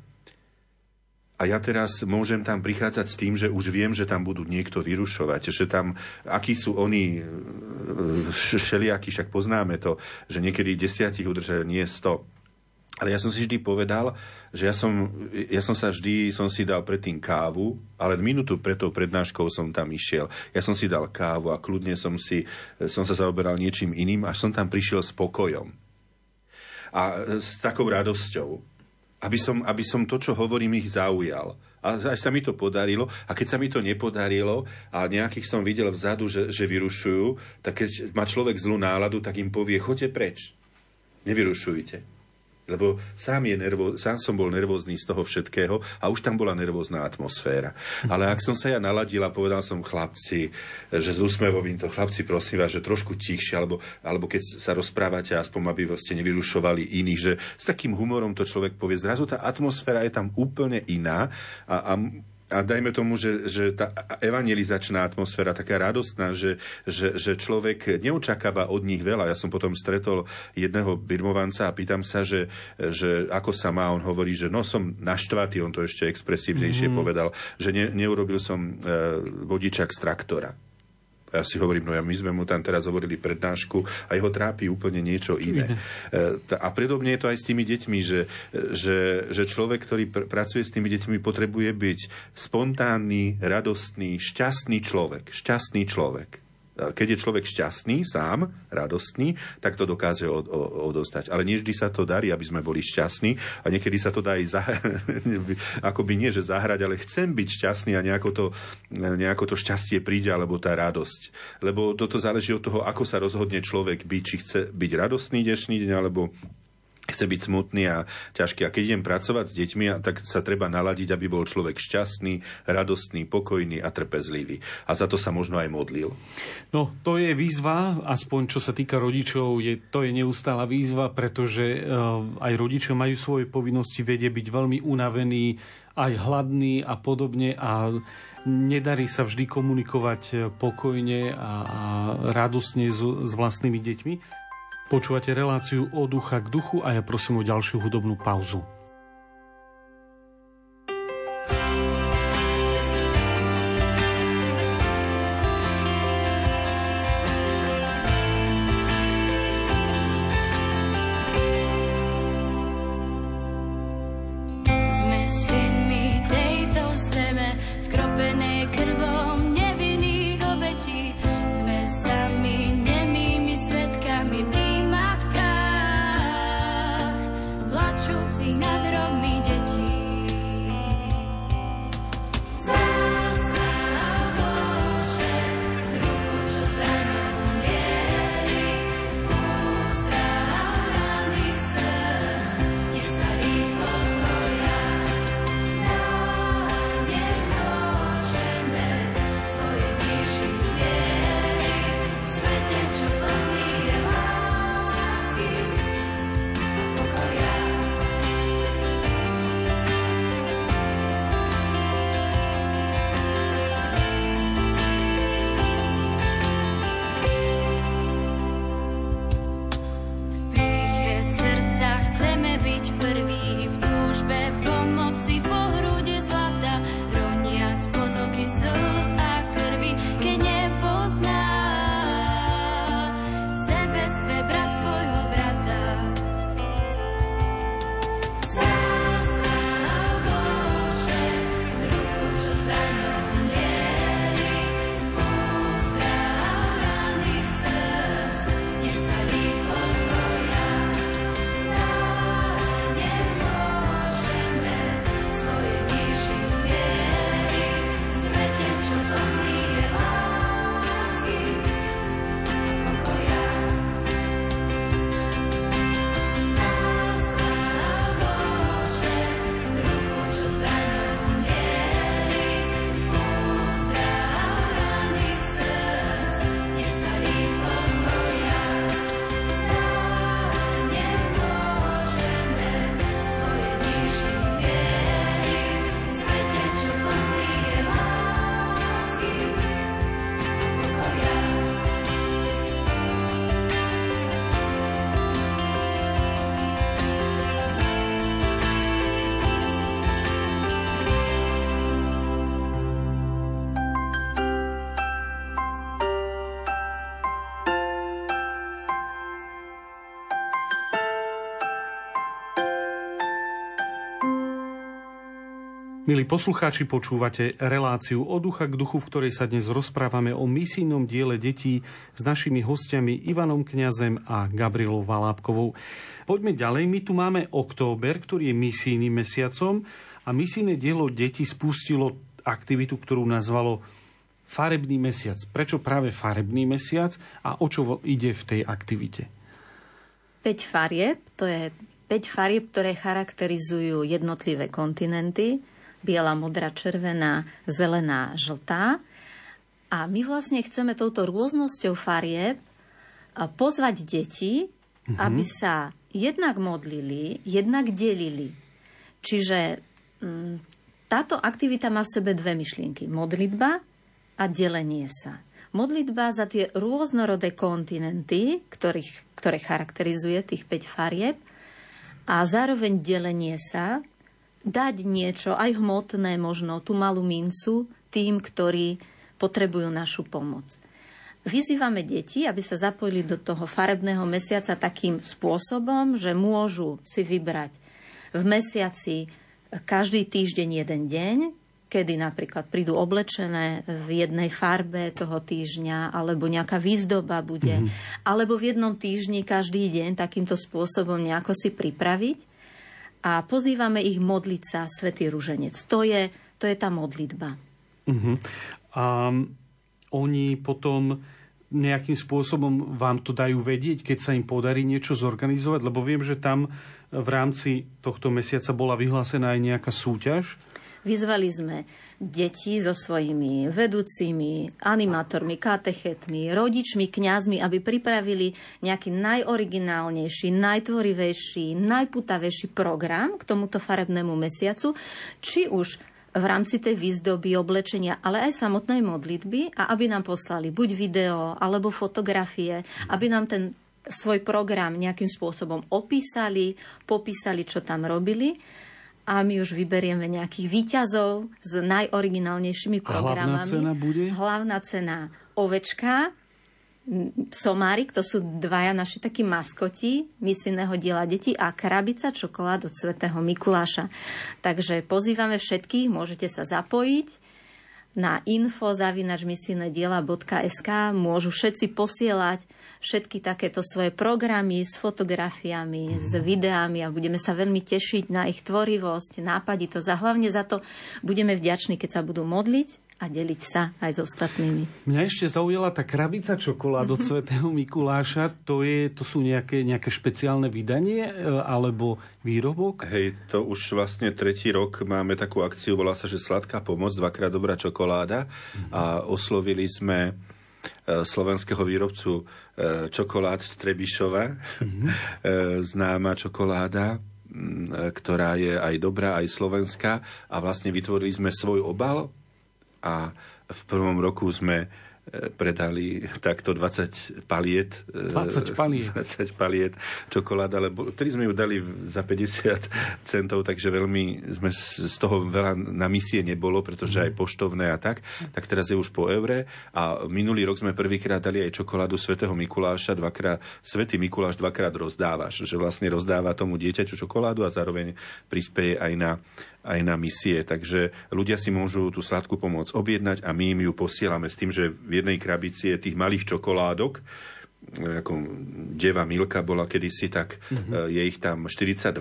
Speaker 2: A ja teraz môžem tam prichádzať s tým, že už viem, že tam budú niekto vyrušovať, že tam, akí sú oni e, šeliakí, však poznáme to, že niekedy desiatich udržajú, nie 100. Ale ja som si vždy povedal, že ja som, ja som sa vždy, som si dal predtým kávu, ale minútu pred tou prednáškou som tam išiel. Ja som si dal kávu a kľudne som, si, som sa zaoberal niečím iným, až som tam prišiel s pokojom. A s takou radosťou. Aby som, aby som to, čo hovorím, ich zaujal. A aj sa mi to podarilo. A keď sa mi to nepodarilo a nejakých som videl vzadu, že, že vyrušujú, tak keď má človek zlú náladu, tak im povie, choďte preč. Nevyrušujte. Lebo sám, je nervo, sám som bol nervózny z toho všetkého a už tam bola nervózna atmosféra. Ale ak som sa ja naladil a povedal som chlapci, že s úsmevom to chlapci prosím vás, že trošku tichšie, alebo, alebo keď sa rozprávate, aspoň aby ste nevyrušovali iných, že s takým humorom to človek povie. Zrazu tá atmosféra je tam úplne iná a, a a dajme tomu, že, že tá evangelizačná atmosféra, taká radostná, že, že, že človek neočakáva od nich veľa. Ja som potom stretol jedného birmovanca a pýtam sa, že, že ako sa má. On hovorí, že no som naštvatý, on to ešte expresívnejšie mm. povedal, že ne, neurobil som e, vodičak z traktora. Ja si hovorím, no ja my sme mu tam teraz hovorili prednášku a jeho trápi úplne niečo iné. E, a predobne je to aj s tými deťmi, že, že, že človek, ktorý pr- pracuje s tými deťmi, potrebuje byť spontánny, radostný, šťastný človek. Šťastný človek keď je človek šťastný, sám, radostný, tak to dokáže od, od, odostať. Ale nie vždy sa to darí, aby sme boli šťastní a niekedy sa to dá aj zah- akoby nie, že zahrať, ale chcem byť šťastný a nejako to, nejako to šťastie príde, alebo tá radosť. Lebo toto záleží od toho, ako sa rozhodne človek byť, či chce byť radostný dnešný deň, alebo chce byť smutný a ťažký. A keď idem pracovať s deťmi, tak sa treba naladiť, aby bol človek šťastný, radostný, pokojný a trpezlivý. A za to sa možno aj modlil.
Speaker 1: No, to je výzva, aspoň čo sa týka rodičov, je, to je neustála výzva, pretože uh, aj rodičia majú svoje povinnosti, vedie byť veľmi unavení, aj hladný a podobne a nedarí sa vždy komunikovať pokojne a, a radosne s, s vlastnými deťmi. Počúvate reláciu od ducha k duchu a ja prosím o ďalšiu hudobnú pauzu. Milí poslucháči, počúvate reláciu od ducha k duchu, v ktorej sa dnes rozprávame o misijnom diele detí s našimi hostiami Ivanom Kňazem a Gabrielou Valábkovou. Poďme ďalej, my tu máme október, ktorý je misijným mesiacom a misijné dielo detí spustilo aktivitu, ktorú nazvalo Farebný mesiac. Prečo práve farebný mesiac a o čo ide v tej aktivite?
Speaker 3: 5 farieb, to je 5 farieb, ktoré charakterizujú jednotlivé kontinenty biela, modrá, červená, zelená, žltá. A my vlastne chceme touto rôznosťou farieb pozvať deti, mm-hmm. aby sa jednak modlili, jednak delili. Čiže m, táto aktivita má v sebe dve myšlienky. Modlitba a delenie sa. Modlitba za tie rôznorodé kontinenty, ktorých, ktoré charakterizuje tých 5 farieb a zároveň delenie sa dať niečo, aj hmotné možno, tú malú mincu tým, ktorí potrebujú našu pomoc. Vyzývame deti, aby sa zapojili do toho farebného mesiaca takým spôsobom, že môžu si vybrať v mesiaci každý týždeň jeden deň, kedy napríklad prídu oblečené v jednej farbe toho týždňa, alebo nejaká výzdoba bude, mm-hmm. alebo v jednom týždni každý deň takýmto spôsobom nejako si pripraviť a pozývame ich modliť sa Svetý Ruženec. To je, to je tá modlitba.
Speaker 1: Uh-huh. A oni potom nejakým spôsobom vám to dajú vedieť, keď sa im podarí niečo zorganizovať? Lebo viem, že tam v rámci tohto mesiaca bola vyhlásená aj nejaká súťaž.
Speaker 3: Vyzvali sme deti so svojimi vedúcimi, animátormi, katechetmi, rodičmi, kňazmi, aby pripravili nejaký najoriginálnejší, najtvorivejší, najputavejší program k tomuto farebnému mesiacu, či už v rámci tej výzdoby, oblečenia, ale aj samotnej modlitby a aby nám poslali buď video alebo fotografie, aby nám ten svoj program nejakým spôsobom opísali, popísali, čo tam robili a my už vyberieme nejakých výťazov s najoriginálnejšími programami.
Speaker 1: A hlavná cena bude?
Speaker 3: Hlavná cena ovečka, somárik, to sú dvaja naši takí maskoti misijného diela detí a krabica čokolád od svätého Mikuláša. Takže pozývame všetkých, môžete sa zapojiť na info.misijnediela.sk môžu všetci posielať všetky takéto svoje programy s fotografiami, mm. s videami a budeme sa veľmi tešiť na ich tvorivosť, nápaditosť a hlavne za to budeme vďační, keď sa budú modliť a deliť sa aj s ostatnými.
Speaker 1: Mňa ešte zaujala tá krabica čokolád od svätého Mikuláša. To, je, to sú nejaké, nejaké špeciálne vydanie e, alebo výrobok?
Speaker 2: Hej, to už vlastne tretí rok máme takú akciu, volá sa, že Sladká pomoc, dvakrát dobrá čokoláda a oslovili sme e, slovenského výrobcu e, čokolád z Trebišova, mm-hmm. známa čokoláda, ktorá je aj dobrá, aj slovenská a vlastne vytvorili sme svoj obal a v prvom roku sme e, predali takto 20 paliet.
Speaker 1: 20 paliet.
Speaker 2: 20 paliet čokoláda, lebo ktorý sme ju dali za 50 centov, takže veľmi sme z toho veľa na misie nebolo, pretože aj poštovné a tak. Tak teraz je už po eure a minulý rok sme prvýkrát dali aj čokoládu svätého Mikuláša, dvakrát, svätý Mikuláš dvakrát rozdávaš, že vlastne rozdáva tomu dieťaťu čokoládu a zároveň prispieje aj na aj na misie. Takže ľudia si môžu tú sladkú pomoc objednať a my im ju posielame s tým, že v jednej krabici je tých malých čokoládok, ako Deva Milka bola kedysi, tak uh-huh. je ich tam 42.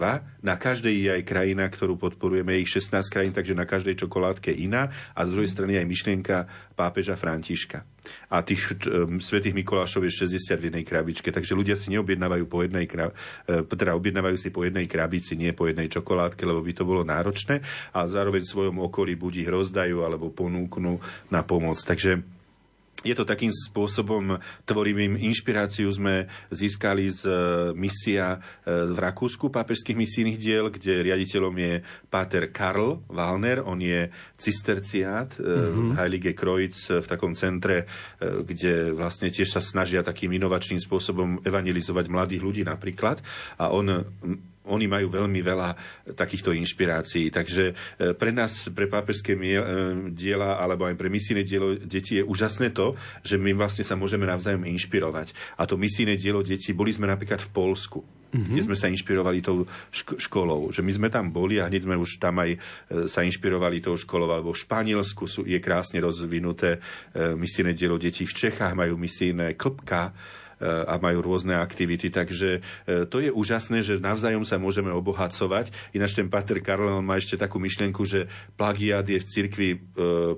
Speaker 2: Na každej je aj krajina, ktorú podporujeme, je ich 16 krajín, takže na každej čokoládke iná. A z druhej strany aj myšlienka pápeža Františka. A tých um, svetých Mikulášov je 60 v jednej krabičke, takže ľudia si neobjednávajú po jednej krab... E, teda objednávajú si po jednej krabici, nie po jednej čokoládke, lebo by to bolo náročné a zároveň v svojom okolí buď ich rozdajú alebo ponúknú na pomoc. Takže je to takým spôsobom tvorivým inšpiráciu. Sme získali z e, misia e, v Rakúsku pápežských misijných diel, kde riaditeľom je páter Karl Wallner, on je cisterciát mm-hmm. Heilige Kreuz v takom centre, kde vlastne tiež sa snažia takým inovačným spôsobom evangelizovať mladých ľudí napríklad. A on oni majú veľmi veľa takýchto inšpirácií. Takže e, pre nás, pre pápežské e, diela alebo aj pre misijné dielo detí je úžasné to, že my vlastne sa môžeme navzájom inšpirovať. A to misijné dielo detí, boli sme napríklad v Polsku. kde sme sa inšpirovali tou šk- školou. Že my sme tam boli a hneď sme už tam aj e, sa inšpirovali tou školou, alebo v Španielsku sú, je krásne rozvinuté e, misijné dielo detí, v Čechách majú misijné klpka, a majú rôzne aktivity. Takže e, to je úžasné, že navzájom sa môžeme obohacovať. Ináč ten Pater Karlen má ešte takú myšlienku, že plagiát je v cirkvi e,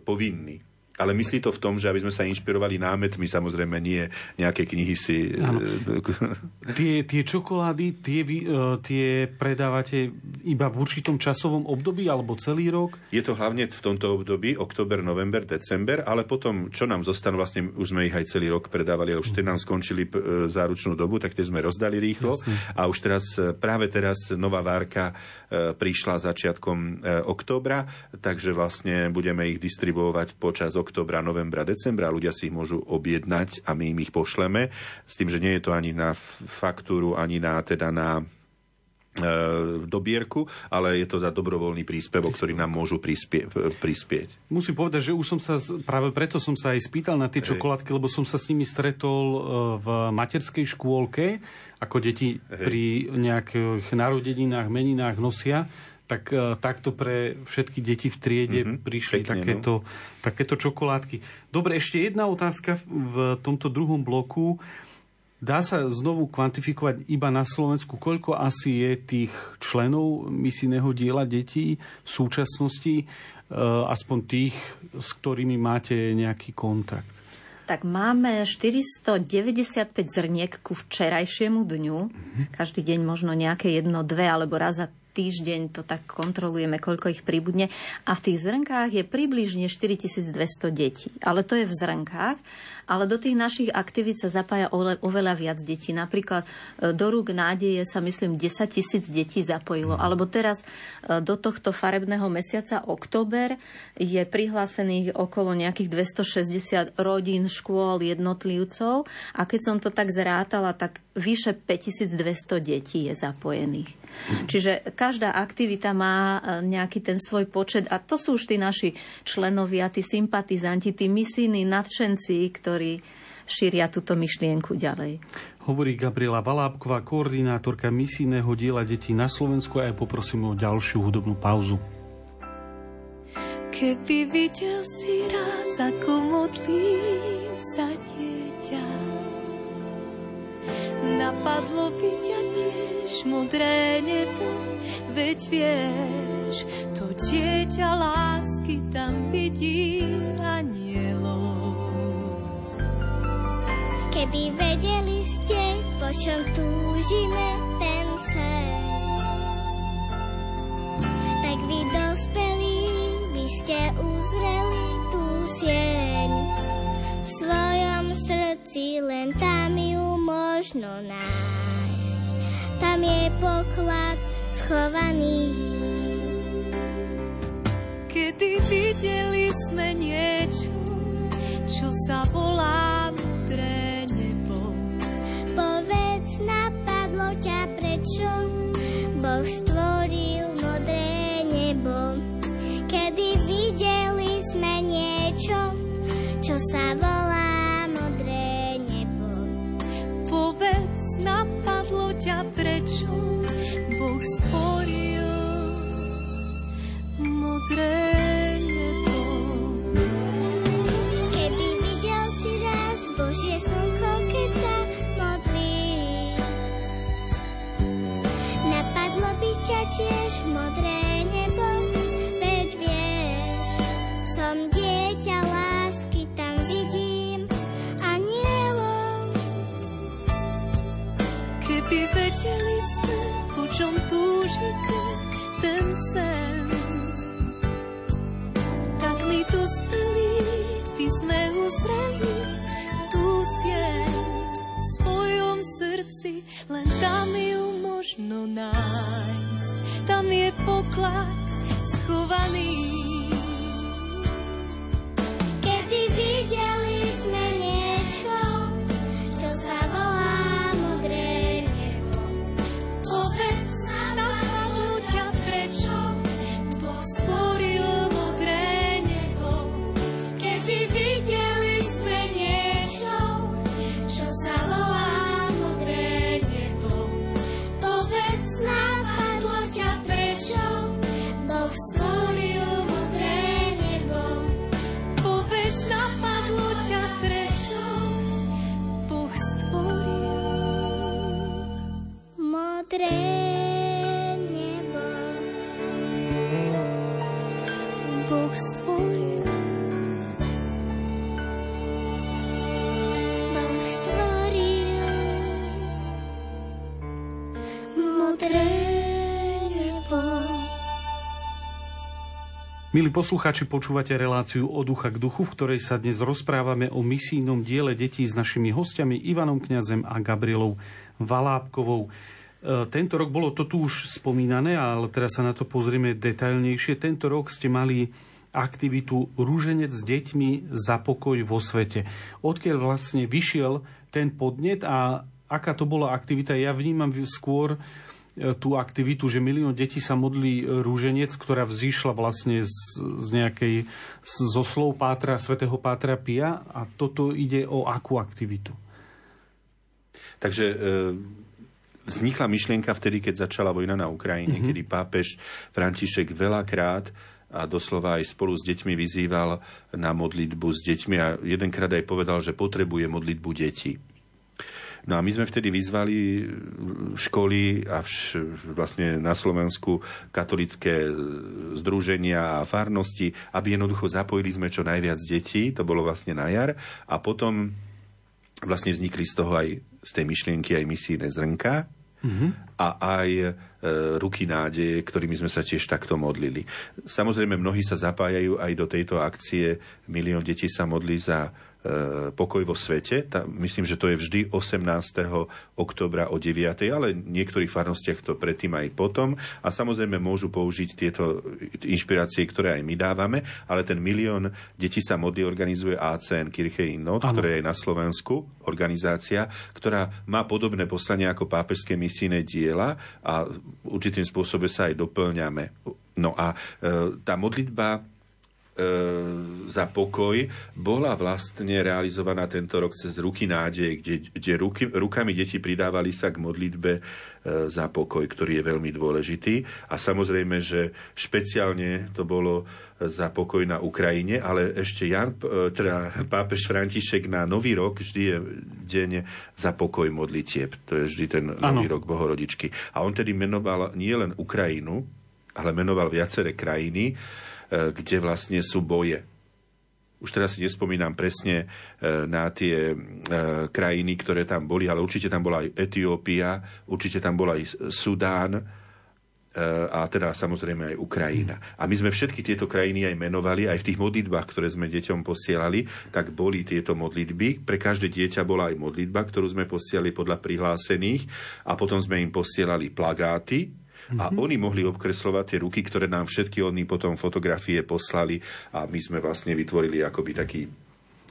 Speaker 2: povinný. Ale myslí to v tom, že aby sme sa inšpirovali námetmi, samozrejme nie nejaké knihy si...
Speaker 1: Áno.
Speaker 2: e,
Speaker 1: Tie, tie čokolády, tie, vy, e, tie predávate iba v určitom časovom období alebo celý rok?
Speaker 2: Je to hlavne v tomto období, október, november, december, ale potom, čo nám zostanú, vlastne už sme ich aj celý rok predávali, ale už tie nám skončili p- e, záručnú dobu, tak tie sme rozdali rýchlo. A už teraz, práve teraz nová várka e, prišla začiatkom e, októbra, takže vlastne budeme ich distribuovať počas októbra, novembra, decembra. Ľudia si ich môžu objednať a my im ich pošleme. S tým, že nie je to ani na faktúru, ani na, teda na e, dobierku, ale je to za dobrovoľný príspevok, ktorým nám môžu prispie, prispieť.
Speaker 1: Musím povedať, že už som sa, práve preto som sa aj spýtal na tie
Speaker 2: Hej.
Speaker 1: čokoládky, lebo som sa s nimi stretol e, v materskej škôlke, ako deti pri nejakých narodeninách, meninách nosia, tak e, takto pre všetky deti v triede
Speaker 2: Mhm,
Speaker 1: prišli
Speaker 2: pekne, no.
Speaker 1: takéto, takéto čokoládky. Dobre, ešte jedna otázka v tomto druhom bloku. Dá sa znovu kvantifikovať iba na Slovensku, koľko asi je tých členov misijného diela detí v súčasnosti, e, aspoň tých, s ktorými máte nejaký kontakt?
Speaker 3: Tak máme 495 zrniek ku včerajšiemu dňu. Každý deň možno nejaké jedno, dve alebo raz za týždeň to tak kontrolujeme, koľko ich pribudne. A v tých zrnkách je približne 4200 detí. Ale to je v zrnkách. Ale do tých našich aktivít sa zapája oveľa viac detí. Napríklad e, do rúk nádeje sa myslím 10 tisíc detí zapojilo. Alebo teraz e, do tohto farebného mesiaca október je prihlásených okolo nejakých 260 rodín, škôl, jednotlivcov. A keď som to tak zrátala, tak vyše 5200 detí je zapojených. Čiže každá aktivita má e, nejaký ten svoj počet a to sú už tí naši členovia, tí sympatizanti, tí misijní nadšenci, ktorí šíria túto myšlienku ďalej.
Speaker 1: Hovorí Gabriela Valábková, koordinátorka misijného diela detí na Slovensku a ja poprosím o ďalšiu hudobnú pauzu.
Speaker 4: Keby videl si raz, ako modlí sa dieťa, napadlo by ťa tiež modré nebo, veď vieš, to dieťa lásky tam vidí anielov.
Speaker 6: Keby vedeli ste, po čom túžime ten sen, tak vy dospelí by ste uzreli tú sieň. V svojom srdci len tam ju možno nájsť. Tam je poklad schovaný.
Speaker 4: Kedy videli sme niečo, čo sa volá.
Speaker 6: Povedz, napadlo ťa prečo Boh stvoril modré nebo. Kedy videli sme niečo, čo sa volá modré nebo.
Speaker 4: Povedz, napadlo ťa prečo Boh stvoril modré nebo.
Speaker 6: Kedy videl si raz Božie slnko, modré
Speaker 1: Milí poslucháči, počúvate reláciu od ducha k duchu, v ktorej sa dnes rozprávame o misijnom diele detí s našimi hostiami Ivanom Kňazem a Gabrielou Valábkovou. E, tento rok bolo to tu už spomínané, ale teraz sa na to pozrieme detailnejšie. Tento rok ste mali aktivitu Rúženec s deťmi za pokoj vo svete. Odkiaľ vlastne vyšiel ten podnet a aká to bola aktivita? Ja vnímam skôr E, tú aktivitu, že milión detí sa modlí e, rúženec, ktorá vzýšla vlastne z, z nejakej, zo slov Pátra, svätého Pátra Pia a toto ide o akú aktivitu?
Speaker 2: Takže e, vznikla myšlienka vtedy, keď začala vojna na Ukrajine, mm-hmm. kedy pápež František veľakrát a doslova aj spolu s deťmi vyzýval na modlitbu s deťmi a jedenkrát aj povedal, že potrebuje modlitbu detí. No a my sme vtedy vyzvali školy a vš, vlastne na Slovensku katolické združenia a farnosti, aby jednoducho zapojili sme čo najviac detí, to bolo vlastne na jar, a potom vlastne vznikli z toho aj z tej myšlienky aj misijné zrnka, mm-hmm. a aj e, ruky nádeje, ktorými sme sa tiež takto modlili. Samozrejme, mnohí sa zapájajú aj do tejto akcie. Milión detí sa modlí za pokoj vo svete. Tá, myslím, že to je vždy 18. oktobra o 9. ale v niektorých farnostiach to predtým aj potom. A samozrejme môžu použiť tieto inšpirácie, ktoré aj my dávame, ale ten milión detí sa modlí organizuje ACN Kirche in Not, ktoré je na Slovensku organizácia, ktorá má podobné poslanie ako pápežské misijné diela a určitým spôsobom sa aj doplňame. No a e, tá modlitba E, za pokoj bola vlastne realizovaná tento rok cez Ruky nádeje, kde, kde ruky, rukami deti pridávali sa k modlitbe e, za pokoj, ktorý je veľmi dôležitý. A samozrejme, že špeciálne to bolo za pokoj na Ukrajine, ale ešte Jan, e, teda pápež František na Nový rok vždy je deň za pokoj modlitieb. To je vždy ten ano. Nový rok Bohorodičky. A on tedy menoval nie len Ukrajinu, ale menoval viaceré krajiny, E, kde vlastne sú boje. Už teraz si nespomínam presne e, na tie e, krajiny, ktoré tam boli, ale určite tam bola aj Etiópia, určite tam bola aj Sudán, a teda samozrejme aj Ukrajina. A my sme všetky tieto krajiny aj menovali, aj v tých modlitbách, ktoré sme deťom posielali, tak boli tieto modlitby. Pre každé dieťa bola aj modlitba, ktorú sme posielali podľa prihlásených a potom sme im posielali plagáty, a mm-hmm. oni mohli obkreslovať tie ruky, ktoré nám všetky oni potom fotografie poslali a my sme vlastne vytvorili akoby taký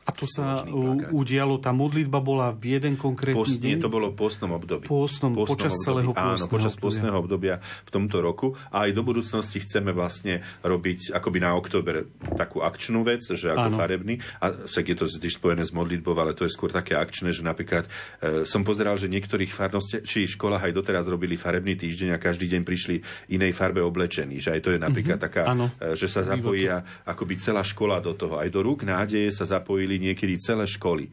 Speaker 1: a to sa udialo, tá modlitba bola v jeden konkrétny Post, deň?
Speaker 2: Nie, to bolo v postnom období.
Speaker 1: Postnom, postnom počas období. celého
Speaker 2: Áno, počas obdobia. postného obdobia v tomto roku. A aj do budúcnosti chceme vlastne robiť akoby na október takú akčnú vec, že ako áno. farebný. A však je to tiež spojené s modlitbou, ale to je skôr také akčné, že napríklad e, som pozeral, že niektorých farnosti či školách aj doteraz robili farebný týždeň a každý deň prišli inej farbe oblečení. Že aj to je napríklad mm-hmm. taká, áno. E, že sa zapojia akoby celá škola do toho. Aj do rúk nádeje sa zapojili niekedy celé školy.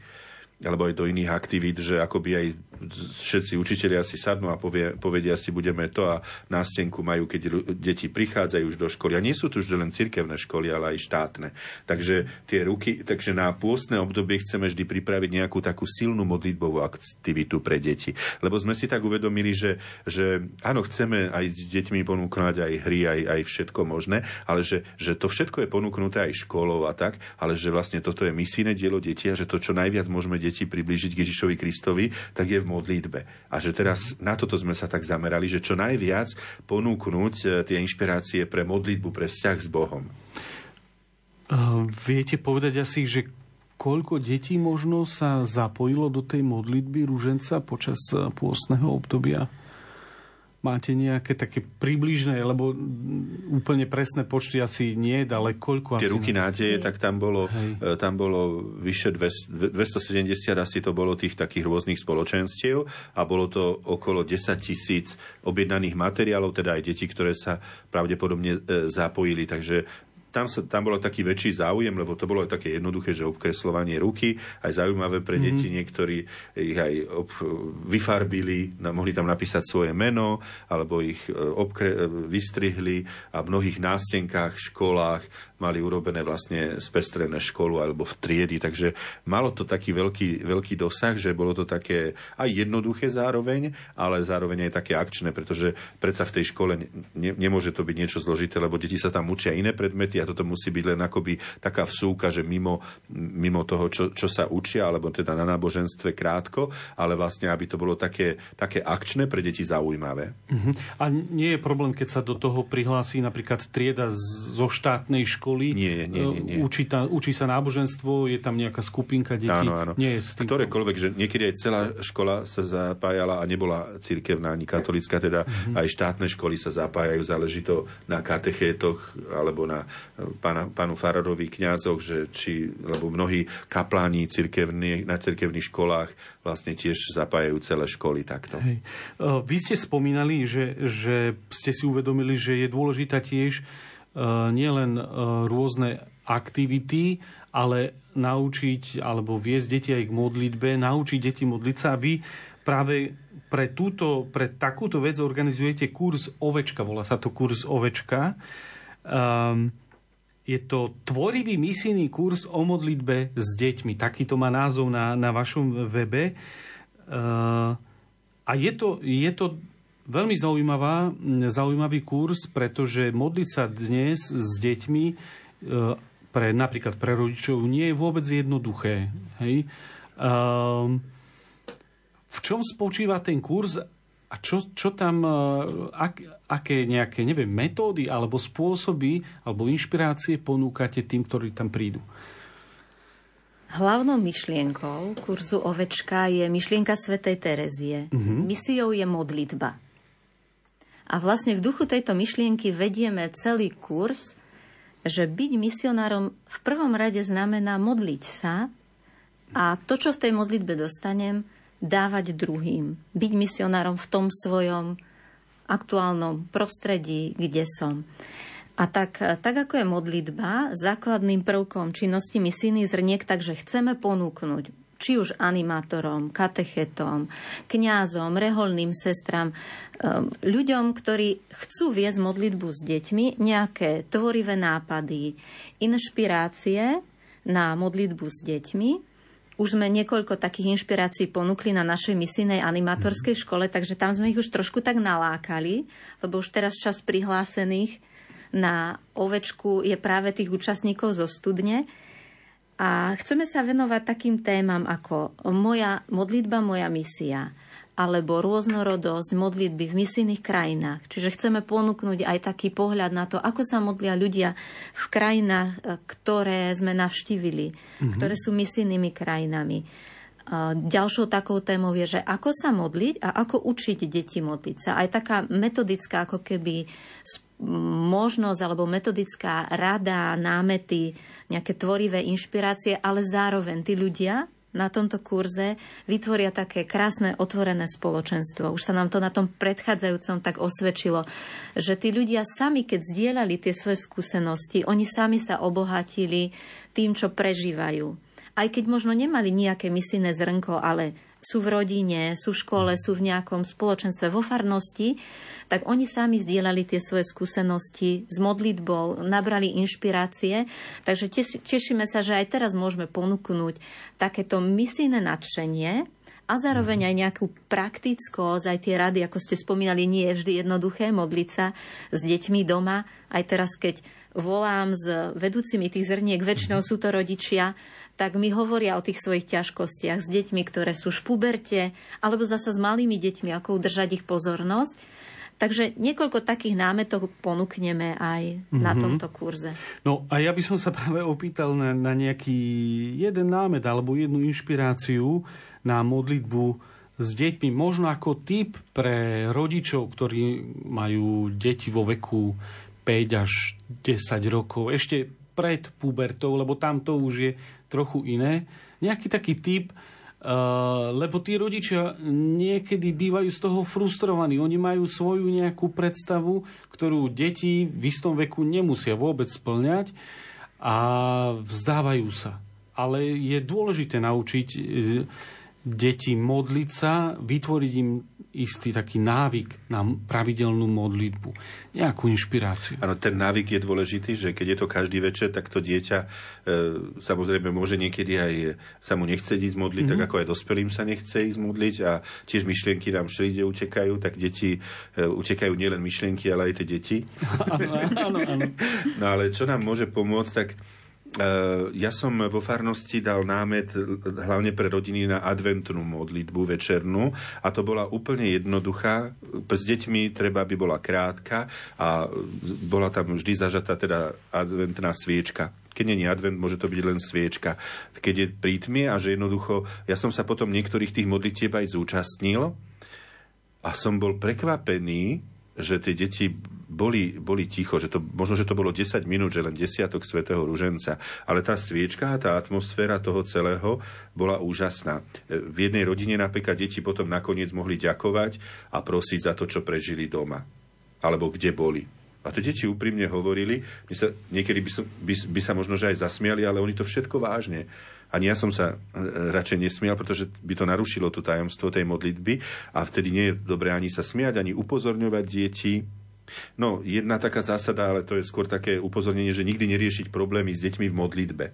Speaker 2: Alebo aj do iných aktivít, že akoby aj všetci učiteľia si sadnú a povie, povedia si, budeme to a nástenku majú, keď deti prichádzajú už do školy. A nie sú tu už len cirkevné školy, ale aj štátne. Takže tie ruky, takže na pôstne obdobie chceme vždy pripraviť nejakú takú silnú modlitbovú aktivitu pre deti. Lebo sme si tak uvedomili, že, že áno, chceme aj s deťmi ponúknuť aj hry, aj, aj všetko možné, ale že, že to všetko je ponúknuté aj školou a tak, ale že vlastne toto je misijné dielo detí a že to, čo najviac môžeme deti priblížiť Ježišovi Kristovi, tak je v modlitbe. A že teraz na toto sme sa tak zamerali, že čo najviac ponúknuť e, tie inšpirácie pre modlitbu, pre vzťah s Bohom.
Speaker 1: Uh, viete povedať asi, že koľko detí možno sa zapojilo do tej modlitby rúženca počas e, pôstneho obdobia? Máte nejaké také približné, lebo úplne presné počty asi nie, ale koľko
Speaker 2: Tie asi... ruky nádeje, tak tam bolo, Hej. E, tam bolo vyše 270 asi to bolo tých takých rôznych spoločenstiev a bolo to okolo 10 tisíc objednaných materiálov, teda aj deti, ktoré sa pravdepodobne e, zapojili. Takže tam, sa, tam bolo taký väčší záujem, lebo to bolo také jednoduché, že obkreslovanie ruky, aj zaujímavé pre mm-hmm. deti, niektorí ich aj ob, vyfarbili, mohli tam napísať svoje meno, alebo ich e, obkre, vystrihli a v mnohých nástenkách, školách mali urobené vlastne spestrené školu alebo v triedy, takže malo to taký veľký, veľký dosah, že bolo to také aj jednoduché zároveň, ale zároveň aj také akčné, pretože predsa v tej škole ne, nemôže to byť niečo zložité, lebo deti sa tam učia iné predmety a toto musí byť len akoby taká vsúka, že mimo, mimo toho, čo, čo sa učia, alebo teda na náboženstve krátko, ale vlastne, aby to bolo také, také akčné pre deti zaujímavé.
Speaker 1: Uh-huh. A nie je problém, keď sa do toho prihlási napríklad trieda zo štátnej školy,
Speaker 2: nie, nie, nie, nie.
Speaker 1: Učí, ta, učí sa náboženstvo, je tam nejaká skupinka detí.
Speaker 2: Áno, áno.
Speaker 1: Nie je s tým
Speaker 2: Ktorékoľvek, že niekedy aj celá škola sa zapájala a nebola cirkevná ani katolická, teda uh-huh. aj štátne školy sa zapájajú, záleží to na katechétoch alebo na pána, pánu Fararovi kňazoch, že či, lebo mnohí kapláni cirkevní, na cirkevných školách vlastne tiež zapájajú celé školy takto.
Speaker 1: Hej. Vy ste spomínali, že, že ste si uvedomili, že je dôležitá tiež nielen rôzne aktivity, ale naučiť alebo viesť deti aj k modlitbe, naučiť deti modliť sa. Vy práve pre, túto, pre takúto vec organizujete kurz Ovečka, volá sa to kurz Ovečka. Um, je to tvorivý misijný kurz o modlitbe s deťmi. Takýto má názov na, na vašom webe. Uh, a je to, je to veľmi zaujímavá, zaujímavý kurz, pretože modliť sa dnes s deťmi uh, pre, napríklad pre rodičov nie je vôbec jednoduché. Hej? Um, v čom spočíva ten kurz a čo, čo tam, e, ak, aké nejaké, neviem, metódy alebo spôsoby alebo inšpirácie ponúkate tým, ktorí tam prídu?
Speaker 3: Hlavnou myšlienkou kurzu Ovečka je myšlienka svätej Terezie. Uh-huh. Misiou je modlitba. A vlastne v duchu tejto myšlienky vedieme celý kurz, že byť misionárom v prvom rade znamená modliť sa a to, čo v tej modlitbe dostanem, dávať druhým, byť misionárom v tom svojom aktuálnom prostredí, kde som. A tak, tak ako je modlitba základným prvkom činnosti misijných zrniek, takže chceme ponúknuť či už animátorom, katechetom, kňazom, reholným sestram, um, ľuďom, ktorí chcú viesť modlitbu s deťmi, nejaké tvorivé nápady, inšpirácie na modlitbu s deťmi, už sme niekoľko takých inšpirácií ponúkli na našej misijnej animatorskej škole, takže tam sme ich už trošku tak nalákali, lebo už teraz čas prihlásených na ovečku je práve tých účastníkov zo studne. A chceme sa venovať takým témam ako moja modlitba, moja misia, alebo rôznorodosť modlitby v misijných krajinách. Čiže chceme ponúknuť aj taký pohľad na to, ako sa modlia ľudia v krajinách, e, ktoré sme navštívili, mm-hmm. ktoré sú misijnými krajinami. Ďalšou takou témou je, že ako sa modliť a ako učiť deti modliť sa. Aj taká metodická ako keby možnosť alebo metodická rada, námety, nejaké tvorivé inšpirácie, ale zároveň tí ľudia, na tomto kurze vytvoria také krásne otvorené spoločenstvo. Už sa nám to na tom predchádzajúcom tak osvedčilo, že tí ľudia sami, keď zdieľali tie svoje skúsenosti, oni sami sa obohatili tým, čo prežívajú. Aj keď možno nemali nejaké misijné zrnko, ale sú v rodine, sú v škole, sú v nejakom spoločenstve, vo farnosti, tak oni sami zdieľali tie svoje skúsenosti s modlitbou, nabrali inšpirácie. Takže tešíme sa, že aj teraz môžeme ponúknuť takéto misijné nadšenie, a zároveň aj nejakú praktickosť, aj tie rady, ako ste spomínali, nie je vždy jednoduché modliť sa s deťmi doma. Aj teraz, keď volám s vedúcimi tých zrniek, väčšinou sú to rodičia, tak mi hovoria o tých svojich ťažkostiach s deťmi, ktoré sú v špuberte, alebo zasa s malými deťmi, ako udržať ich pozornosť. Takže niekoľko takých námetok ponúkneme aj mm-hmm. na mhm. tomto kurze.
Speaker 1: No a ja by som sa práve opýtal na, na nejaký jeden námet alebo jednu inšpiráciu na modlitbu s deťmi, možno ako typ pre rodičov, ktorí majú deti vo veku 5 až 10 rokov, ešte pred pubertou, lebo tam to už je trochu iné. Nejaký taký typ, Uh, lebo tí rodičia niekedy bývajú z toho frustrovaní. Oni majú svoju nejakú predstavu, ktorú deti v istom veku nemusia vôbec splňať a vzdávajú sa. Ale je dôležité naučiť uh, deti modliť sa, vytvoriť im istý taký návyk na pravidelnú modlitbu, nejakú inšpiráciu.
Speaker 2: Áno, ten návyk je dôležitý, že keď je to každý večer, tak to dieťa e, samozrejme môže niekedy aj sa mu nechce ísť modliť, mm-hmm. tak ako aj dospelým sa nechce ísť modliť a tiež myšlienky nám všade utekajú, tak deti e, utekajú nielen myšlienky, ale aj tie deti.
Speaker 1: áno, áno, áno.
Speaker 2: No ale čo nám môže pomôcť, tak ja som vo farnosti dal námet hlavne pre rodiny na adventnú modlitbu večernú a to bola úplne jednoduchá. S deťmi treba, aby bola krátka a bola tam vždy zažatá teda adventná sviečka keď nie je advent, môže to byť len sviečka. Keď je prítmie a že jednoducho, ja som sa potom niektorých tých modlitieb aj zúčastnil a som bol prekvapený, že tie deti boli, boli ticho, že to, možno, že to bolo 10 minút, že len desiatok svätého Ruženca, ale tá sviečka, tá atmosféra toho celého bola úžasná. V jednej rodine napríklad deti potom nakoniec mohli ďakovať a prosiť za to, čo prežili doma. Alebo kde boli. A tie deti úprimne hovorili, my sa, niekedy by, som, by, by sa možno že aj zasmiali, ale oni to všetko vážne. Ani ja som sa e, radšej nesmial, pretože by to narušilo to tajomstvo tej modlitby a vtedy nie je dobré ani sa smiať, ani upozorňovať deti, No, jedna taká zásada, ale to je skôr také upozornenie, že nikdy neriešiť problémy s deťmi v modlitbe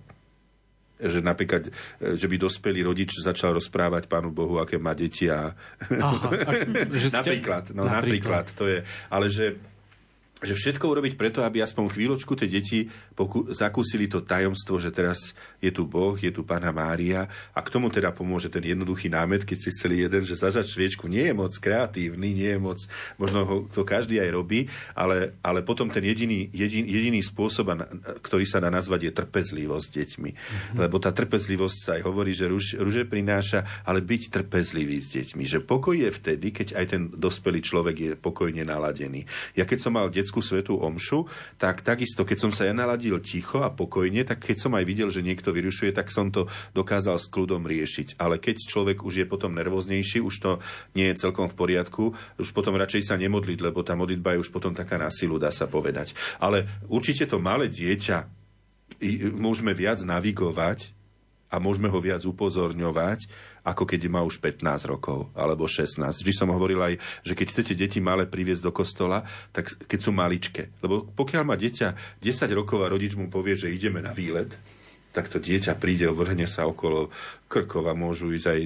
Speaker 2: že napríklad, e, že by dospelý rodič začal rozprávať Pánu Bohu, aké má deti a... Aha, a že ste... napríklad, no napríklad. napríklad, to je, ale že že všetko urobiť preto, aby aspoň chvíľočku tie deti poku- zakúsili to tajomstvo, že teraz je tu Boh, je tu Pána Mária a k tomu teda pomôže ten jednoduchý námet, keď si chceli jeden, že zažať sviečku nie je moc kreatívny, nie je moc, možno ho to každý aj robí, ale, ale potom ten jediný, jedin, jediný spôsob, ktorý sa dá nazvať, je trpezlivosť s deťmi. Mm-hmm. Lebo tá trpezlivosť sa aj hovorí, že ruž, ruže prináša, ale byť trpezlivý s deťmi. Že pokoj je vtedy, keď aj ten dospelý človek je pokojne naladený. Ja keď som mal det- detskú svetú omšu, tak takisto, keď som sa ja naladil ticho a pokojne, tak keď som aj videl, že niekto vyrušuje, tak som to dokázal s kľudom riešiť. Ale keď človek už je potom nervóznejší, už to nie je celkom v poriadku, už potom radšej sa nemodliť, lebo tá modlitba je už potom taká na silu, dá sa povedať. Ale určite to malé dieťa môžeme viac navigovať a môžeme ho viac upozorňovať, ako keď má už 15 rokov alebo 16. Vždy som hovoril aj, že keď chcete deti malé priviesť do kostola, tak keď sú maličké. Lebo pokiaľ má dieťa 10 rokov a rodič mu povie, že ideme na výlet, tak to dieťa príde, vrhne sa okolo krkova, môžu ísť aj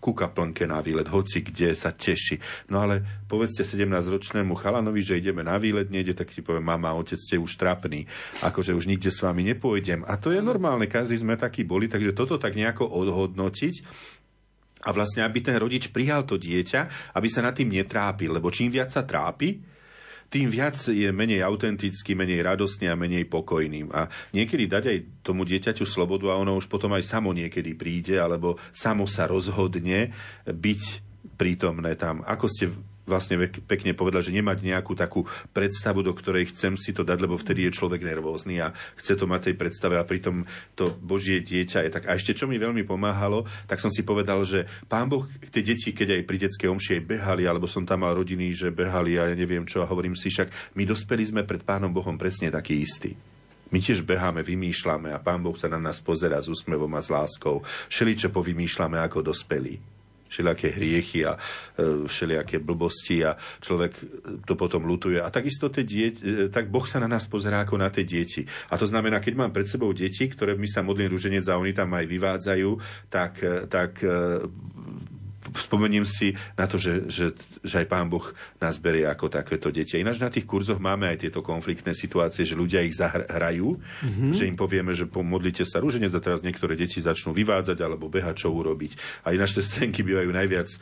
Speaker 2: ku kaplnke na výlet, hoci kde sa teší. No ale povedzte 17-ročnému chalanovi, že ideme na výlet, nejde, tak ti povie, mama, otec, ste už trapný, akože už nikde s vami nepôjdem. A to je normálne, každý sme takí boli, takže toto tak nejako odhodnotiť a vlastne, aby ten rodič prijal to dieťa, aby sa nad tým netrápil, lebo čím viac sa trápi, tým viac je menej autentický, menej radostný a menej pokojným. A niekedy dať aj tomu dieťaťu slobodu a ono už potom aj samo niekedy príde, alebo samo sa rozhodne byť prítomné tam. Ako ste vlastne pekne povedal, že nemať nejakú takú predstavu, do ktorej chcem si to dať, lebo vtedy je človek nervózny a chce to mať tej predstave a pritom to Božie dieťa je tak. A ešte čo mi veľmi pomáhalo, tak som si povedal, že pán Boh, tie deti, keď aj pri detskej omši behali, alebo som tam mal rodiny, že behali a ja neviem čo, a hovorím si však, my dospeli sme pred pánom Bohom presne taký istý. My tiež beháme, vymýšľame a Pán Boh sa na nás pozera s úsmevom a s láskou. Všeličo povymýšľame ako dospelí všelijaké hriechy a e, všelijaké blbosti a človek to potom lutuje. A takisto tie dieť, e, tak Boh sa na nás pozerá ako na tie deti. A to znamená, keď mám pred sebou deti, ktoré mi sa modlím rúženec a oni tam aj vyvádzajú, tak, e, tak spomeniem si na to, že, že, že aj Pán Boh nás berie ako takéto deti. Ináč na tých kurzoch máme aj tieto konfliktné situácie, že ľudia ich zahrajú, mm-hmm. že im povieme, že pomodlite sa rúženec a teraz niektoré deti začnú vyvádzať alebo behať, čo urobiť. A ináč tie scénky bývajú najviac e,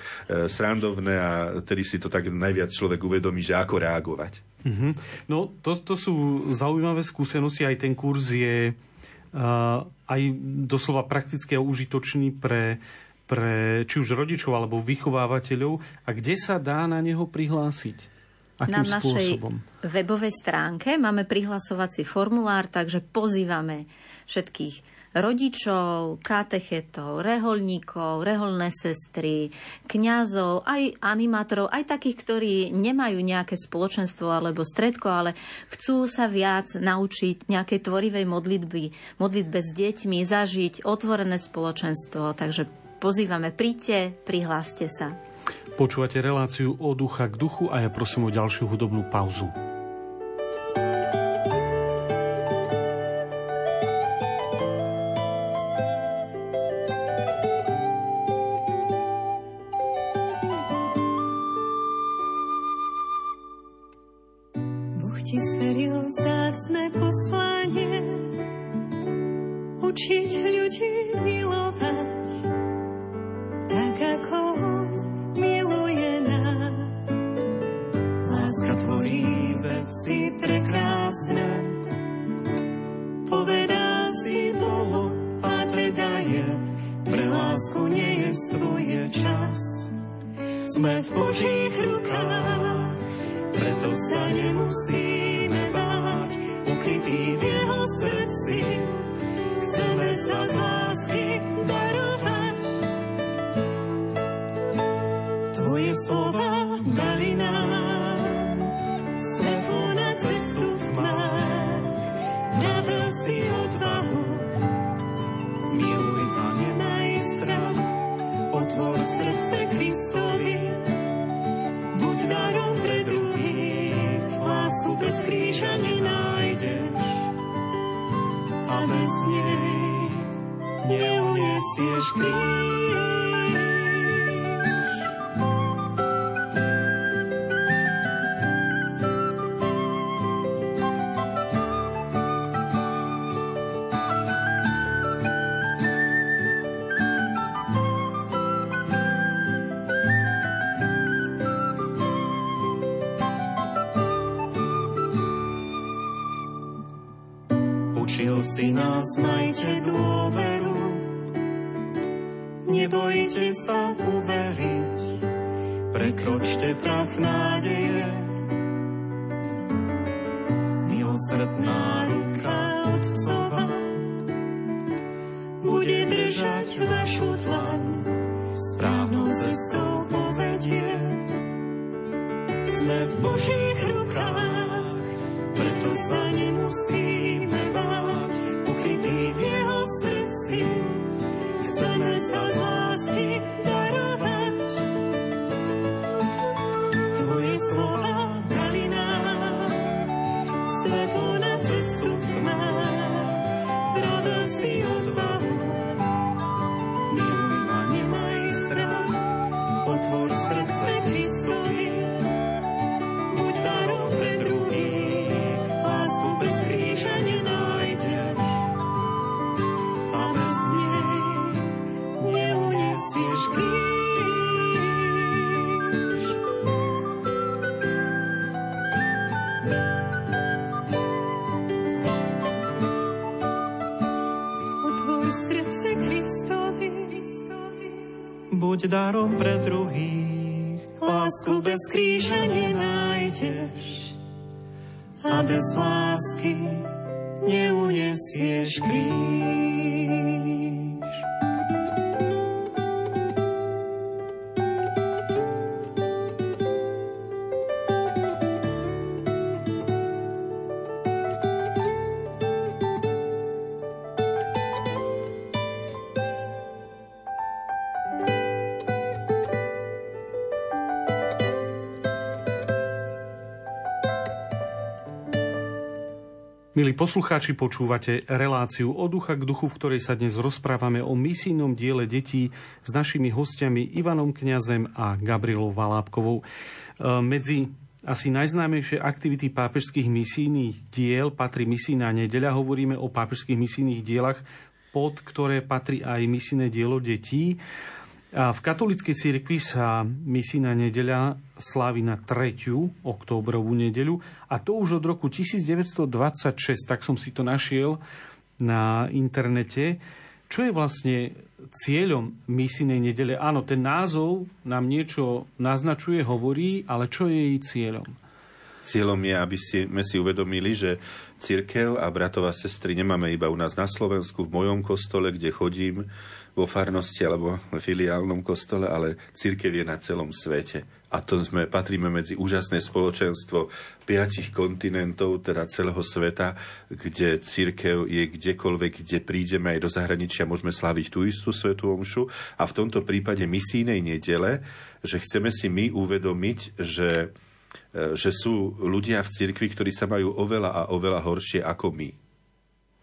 Speaker 2: srandovné a tedy si to tak najviac človek uvedomí, že ako reagovať.
Speaker 1: Mm-hmm. No to, to sú zaujímavé skúsenosti, aj ten kurz je uh, aj doslova prakticky a užitočný pre pre či už rodičov alebo vychovávateľov a kde sa dá na neho prihlásiť? Akým
Speaker 3: na našej spôsobom? webovej stránke máme prihlasovací formulár, takže pozývame všetkých rodičov, katechetov, reholníkov, reholné sestry, kňazov, aj animátorov, aj takých, ktorí nemajú nejaké spoločenstvo alebo stredko, ale chcú sa viac naučiť nejakej tvorivej modlitby, modlitbe s deťmi, zažiť otvorené spoločenstvo. Takže pozývame, príďte, prihláste sa.
Speaker 1: Počúvate reláciu od ducha k duchu a ja prosím o ďalšiu hudobnú pauzu.
Speaker 7: Nás, majte dôveru, darom pre druhých. Lásku bez kríža
Speaker 1: Milí poslucháči, počúvate reláciu od ducha k duchu, v ktorej sa dnes rozprávame o misijnom diele detí s našimi hostiami Ivanom Kňazem a Gabrielou Valábkovou. E, medzi asi najznámejšie aktivity pápežských misijných diel patrí misijná nedeľa. Hovoríme o pápežských misijných dielach, pod ktoré patrí aj misijné dielo detí. A v katolíckej cirkvi sa misijná nedeľa slávi na 3. októbrovú nedeľu a to už od roku 1926, tak som si to našiel na internete. Čo je vlastne cieľom misijnej nedele? Áno, ten názov nám niečo naznačuje, hovorí, ale čo je jej cieľom?
Speaker 2: Cieľom je, aby sme si uvedomili, že církev a bratov a sestry nemáme iba u nás na Slovensku, v mojom kostole, kde chodím, vo farnosti alebo v filiálnom kostole, ale církev je na celom svete. A to sme, patríme medzi úžasné spoločenstvo piatich kontinentov, teda celého sveta, kde církev je kdekoľvek, kde prídeme aj do zahraničia, môžeme slaviť tú istú svetú omšu. A v tomto prípade misijnej nedele, že chceme si my uvedomiť, že, e, že sú ľudia v cirkvi, ktorí sa majú oveľa a oveľa horšie ako my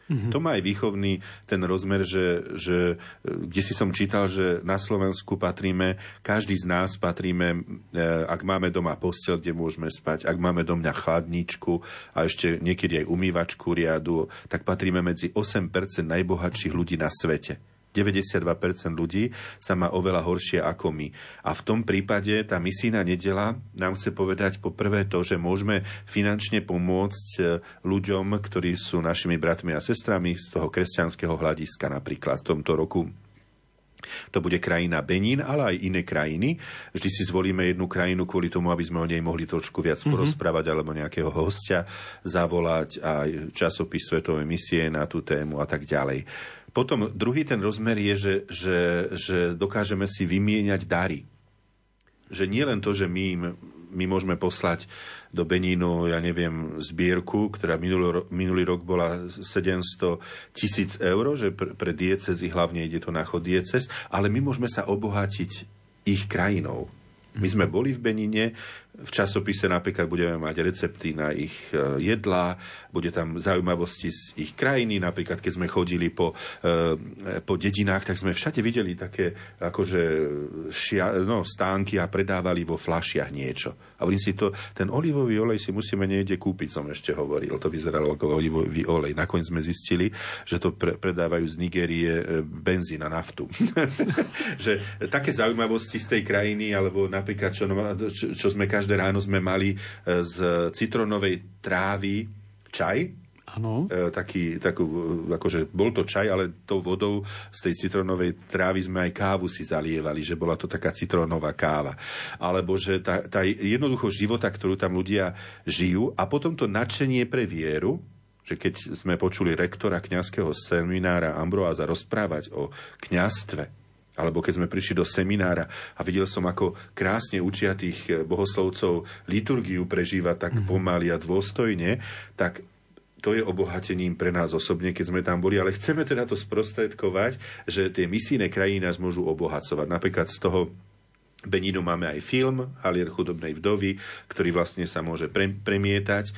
Speaker 2: Mm-hmm. To má aj výchovný ten rozmer, že, že kde si som čítal, že na Slovensku patríme, každý z nás patríme, e, ak máme doma postel, kde môžeme spať, ak máme doma chladničku a ešte niekedy aj umývačku riadu, tak patríme medzi 8% najbohatších ľudí na svete. 92% ľudí sa má oveľa horšie ako my. A v tom prípade tá misijná nedela nám chce povedať poprvé to, že môžeme finančne pomôcť e, ľuďom, ktorí sú našimi bratmi a sestrami z toho kresťanského hľadiska napríklad v tomto roku to bude krajina Benín, ale aj iné krajiny. Vždy si zvolíme jednu krajinu kvôli tomu, aby sme o nej mohli trošku viac mm-hmm. porozprávať alebo nejakého hostia zavolať aj časopis Svetové misie na tú tému a tak ďalej. Potom druhý ten rozmer je, že, že, že dokážeme si vymieňať dary. Že nie len to, že my, my môžeme poslať do Benínu, ja neviem, zbierku, ktorá minulý, minulý rok bola 700 tisíc eur, že pre, pre diecezy, hlavne ide to na chod dieces, ale my môžeme sa obohatiť ich krajinou. My sme boli v Benine, v časopise napríklad budeme mať recepty na ich e, jedlá, bude tam zaujímavosti z ich krajiny, napríklad keď sme chodili po, e, po dedinách, tak sme všade videli také akože šia, no, stánky a predávali vo flašiach niečo. A hovorím si to, ten olivový olej si musíme niekde kúpiť, som ešte hovoril. To vyzeralo ako olivový olej. Nakoniec sme zistili, že to pre, predávajú z Nigérie e, benzín a naftu. že také zaujímavosti z tej krajiny, alebo napríklad, čo, čo, čo sme každý každé ráno sme mali e, z citronovej trávy čaj,
Speaker 1: Áno.
Speaker 2: E, taký, takú, akože bol to čaj, ale tou vodou z tej citronovej trávy sme aj kávu si zalievali, že bola to taká citronová káva. Alebo že tá, tá jednoducho života, ktorú tam ľudia žijú a potom to nadšenie pre vieru, že keď sme počuli rektora kňazského seminára Ambroáza rozprávať o kňastve, alebo keď sme prišli do seminára a videl som, ako krásne učia tých eh, bohoslovcov liturgiu prežíva tak mm-hmm. pomaly a dôstojne, tak to je obohatením pre nás osobne, keď sme tam boli, ale chceme teda to sprostredkovať, že tie misijné krajiny nás môžu obohacovať. Napríklad z toho Beninu máme aj film Halier chudobnej vdovy, ktorý vlastne sa môže pre, premietať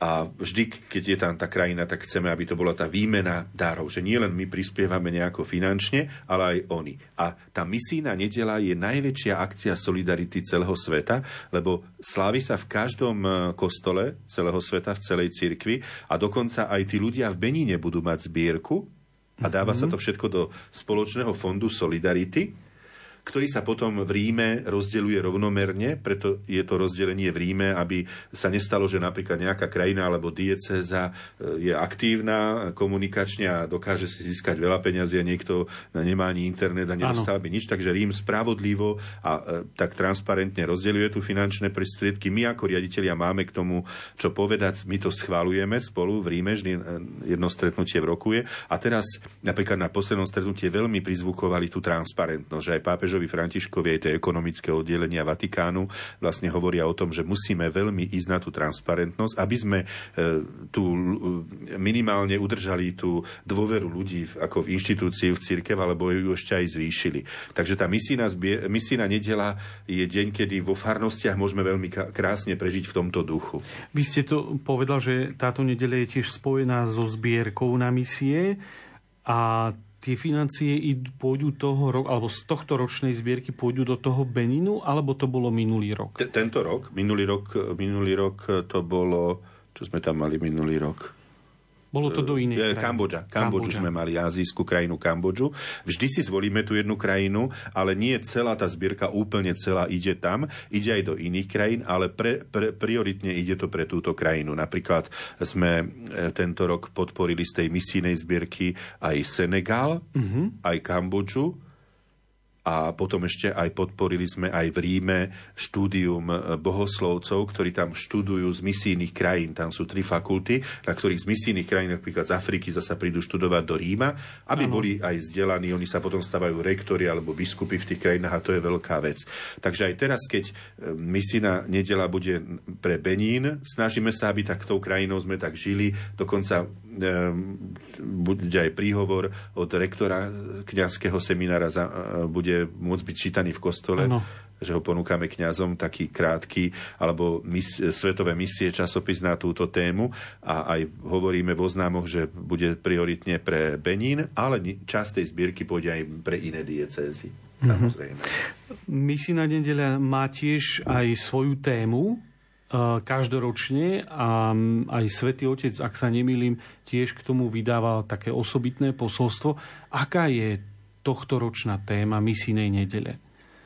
Speaker 2: a vždy, keď je tam tá krajina, tak chceme, aby to bola tá výmena dárov. Že nie len my prispievame nejako finančne, ale aj oni. A tá misijná nedela je najväčšia akcia solidarity celého sveta, lebo slávi sa v každom e, kostole celého sveta, v celej cirkvi a dokonca aj tí ľudia v Beníne budú mať zbierku a dáva mm-hmm. sa to všetko do spoločného fondu Solidarity ktorý sa potom v Ríme rozdeľuje rovnomerne, preto je to rozdelenie v Ríme, aby sa nestalo, že napríklad nejaká krajina alebo dieceza e, je aktívna komunikačne a dokáže si získať veľa peňazí a niekto nemá ani internet a nedostáva by nič. Takže Rím spravodlivo a e, tak transparentne rozdeľuje tu finančné prostriedky. My ako riaditeľia máme k tomu, čo povedať. My to schválujeme spolu v Ríme, vždy e, jedno stretnutie v roku je. A teraz napríklad na poslednom stretnutí veľmi prizvukovali tú transparentnosť, že aj pápež pápežovi Františkovi aj tie ekonomické oddelenia Vatikánu vlastne hovoria o tom, že musíme veľmi ísť na tú transparentnosť, aby sme e, tu minimálne udržali tú dôveru ľudí ako v inštitúcii, v církev, alebo ju ešte aj zvýšili. Takže tá misína, misína nedela je deň, kedy vo farnostiach môžeme veľmi krásne prežiť v tomto duchu.
Speaker 1: Vy ste to povedal, že táto nedela je tiež spojená so zbierkou na misie a tie financie pôjdu toho roku, alebo z tohto ročnej zbierky pôjdu do toho Beninu, alebo to bolo minulý rok?
Speaker 2: Tento rok, minulý rok, minulý rok to bolo, čo sme tam mali minulý rok?
Speaker 1: Bolo to do inej
Speaker 2: krajiny. Kambodža. Kambodžu sme mali, azijskú krajinu Kambodžu. Vždy si zvolíme tú jednu krajinu, ale nie celá tá zbierka úplne celá ide tam. Ide aj do iných krajín, ale pre, pre, prioritne ide to pre túto krajinu. Napríklad sme e, tento rok podporili z tej misijnej zbierky aj Senegal, uh-huh. aj Kambodžu, a potom ešte aj podporili sme aj v Ríme štúdium bohoslovcov, ktorí tam študujú z misijných krajín. Tam sú tri fakulty, na ktorých z misijných krajín, napríklad z Afriky, zasa prídu študovať do Ríma, aby ano. boli aj vzdelaní. Oni sa potom stávajú rektori alebo biskupy v tých krajinách a to je veľká vec. Takže aj teraz, keď e, misijná nedela bude pre Benín, snažíme sa, aby tak tou krajinou sme tak žili. Dokonca bude aj príhovor od rektora kňazského seminára, za, e, bude môcť byť čítaný v kostole. Ano že ho ponúkame kňazom, taký krátky, alebo mis, svetové misie, časopis na túto tému a aj hovoríme v oznámoch, že bude prioritne pre Benín, ale časť tej zbierky pôjde aj pre iné diecézy. Mhm. Samozrejme.
Speaker 1: Mm-hmm. Misijná nedeľa má tiež aj svoju tému, každoročne a aj Svetý Otec, ak sa nemýlim, tiež k tomu vydával také osobitné posolstvo. Aká je tohtoročná téma misijnej nedele?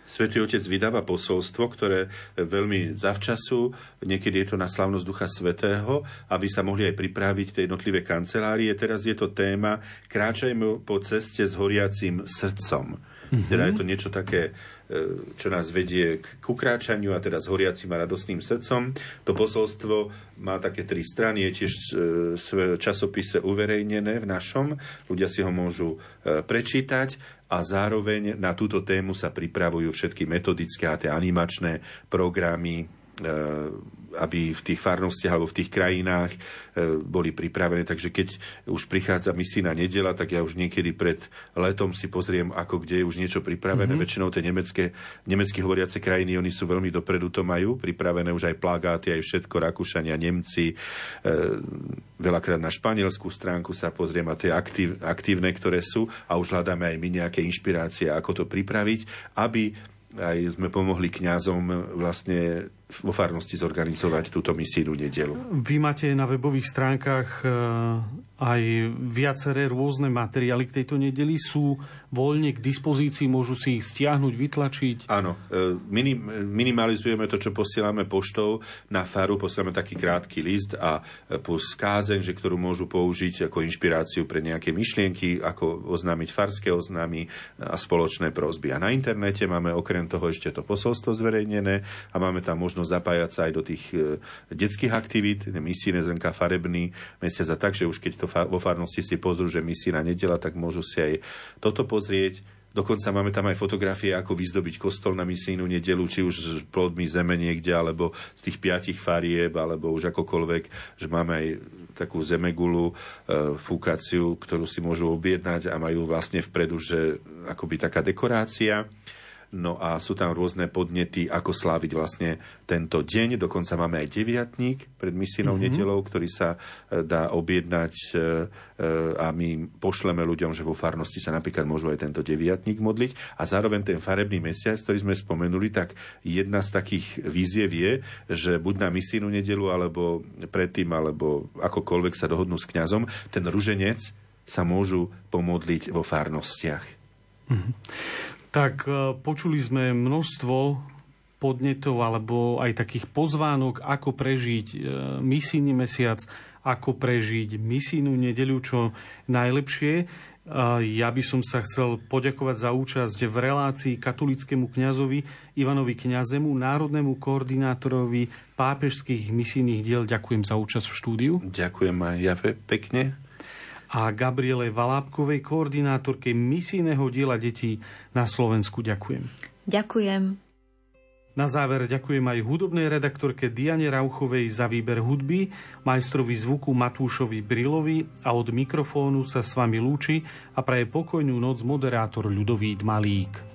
Speaker 2: Svetý Otec vydáva posolstvo, ktoré veľmi zavčasu, niekedy je to na slavnosť Ducha Svetého, aby sa mohli aj pripraviť tie jednotlivé kancelárie. Teraz je to téma Kráčajme po ceste s horiacím srdcom. Mm-hmm. Teda je to niečo také čo nás vedie k ukráčaniu a teda s horiacim a radostným srdcom. To posolstvo má také tri strany, je tiež e, v časopise uverejnené v našom, ľudia si ho môžu e, prečítať a zároveň na túto tému sa pripravujú všetky metodické a tie animačné programy aby v tých farnostiach alebo v tých krajinách e, boli pripravené. Takže keď už prichádza misína nedela, tak ja už niekedy pred letom si pozriem, ako kde je už niečo pripravené. Mm-hmm. Väčšinou tie nemecké, nemecky hovoriace krajiny, oni sú veľmi dopredu to majú, pripravené už aj plagáty, aj všetko, Rakúšania, Nemci. E, veľakrát na španielskú stránku sa pozriem a tie aktív, aktívne, ktoré sú a už hľadáme aj my nejaké inšpirácie, ako to pripraviť, aby aj sme pomohli kňazom vlastne vo farnosti zorganizovať túto misijnú nedelu.
Speaker 1: Vy máte na webových stránkach aj viaceré rôzne materiály k tejto nedeli. Sú voľne k dispozícii, môžu si ich stiahnuť, vytlačiť?
Speaker 2: Áno, eh, minim, minimalizujeme to, čo posielame poštou na faru, posielame taký krátky list a eh, plus kázeň, že ktorú môžu použiť ako inšpiráciu pre nejaké myšlienky, ako oznámiť farské oznámy a spoločné prozby. A na internete máme okrem toho ešte to posolstvo zverejnené a máme tam možnosť zapájať sa aj do tých e, detských aktivít, misijné zrnka, farebný mesiac a tak, že už keď to vo farnosti si pozrú, že misína nedela, tak môžu si aj toto pozrieť. Dokonca máme tam aj fotografie, ako vyzdobiť kostol na misijnú nedelu, či už s plodmi zeme niekde, alebo z tých piatich farieb, alebo už akokoľvek, že máme aj takú zemegulu, e, fúkaciu, ktorú si môžu objednať a majú vlastne vpredu, že akoby taká dekorácia. No a sú tam rôzne podnety, ako sláviť vlastne tento deň. Dokonca máme aj deviatník pred misijnou mm-hmm. nedelou, ktorý sa e, dá objednať e, e, a my pošleme ľuďom, že vo farnosti sa napríklad môžu aj tento deviatník modliť. A zároveň ten farebný mesiac, ktorý sme spomenuli, tak jedna z takých víziev je, že buď na misijnú nedelu, alebo predtým, alebo akokoľvek sa dohodnú s kňazom, ten ruženec sa môžu pomodliť vo farnostiach. Mm-hmm.
Speaker 1: Tak e, počuli sme množstvo podnetov alebo aj takých pozvánok, ako prežiť e, misijný mesiac, ako prežiť misijnú nedeľu čo najlepšie. E, ja by som sa chcel poďakovať za účasť v relácii katolickému kňazovi Ivanovi Kňazemu, národnému koordinátorovi pápežských misijných diel. Ďakujem za účasť v štúdiu.
Speaker 2: Ďakujem aj ja pekne
Speaker 1: a Gabriele Valábkovej, koordinátorke misijného diela detí na Slovensku. Ďakujem.
Speaker 3: Ďakujem.
Speaker 1: Na záver ďakujem aj hudobnej redaktorke Diane Rauchovej za výber hudby, majstrovi zvuku Matúšovi Brilovi a od mikrofónu sa s vami lúči a praje pokojnú noc moderátor Ľudovít Malík.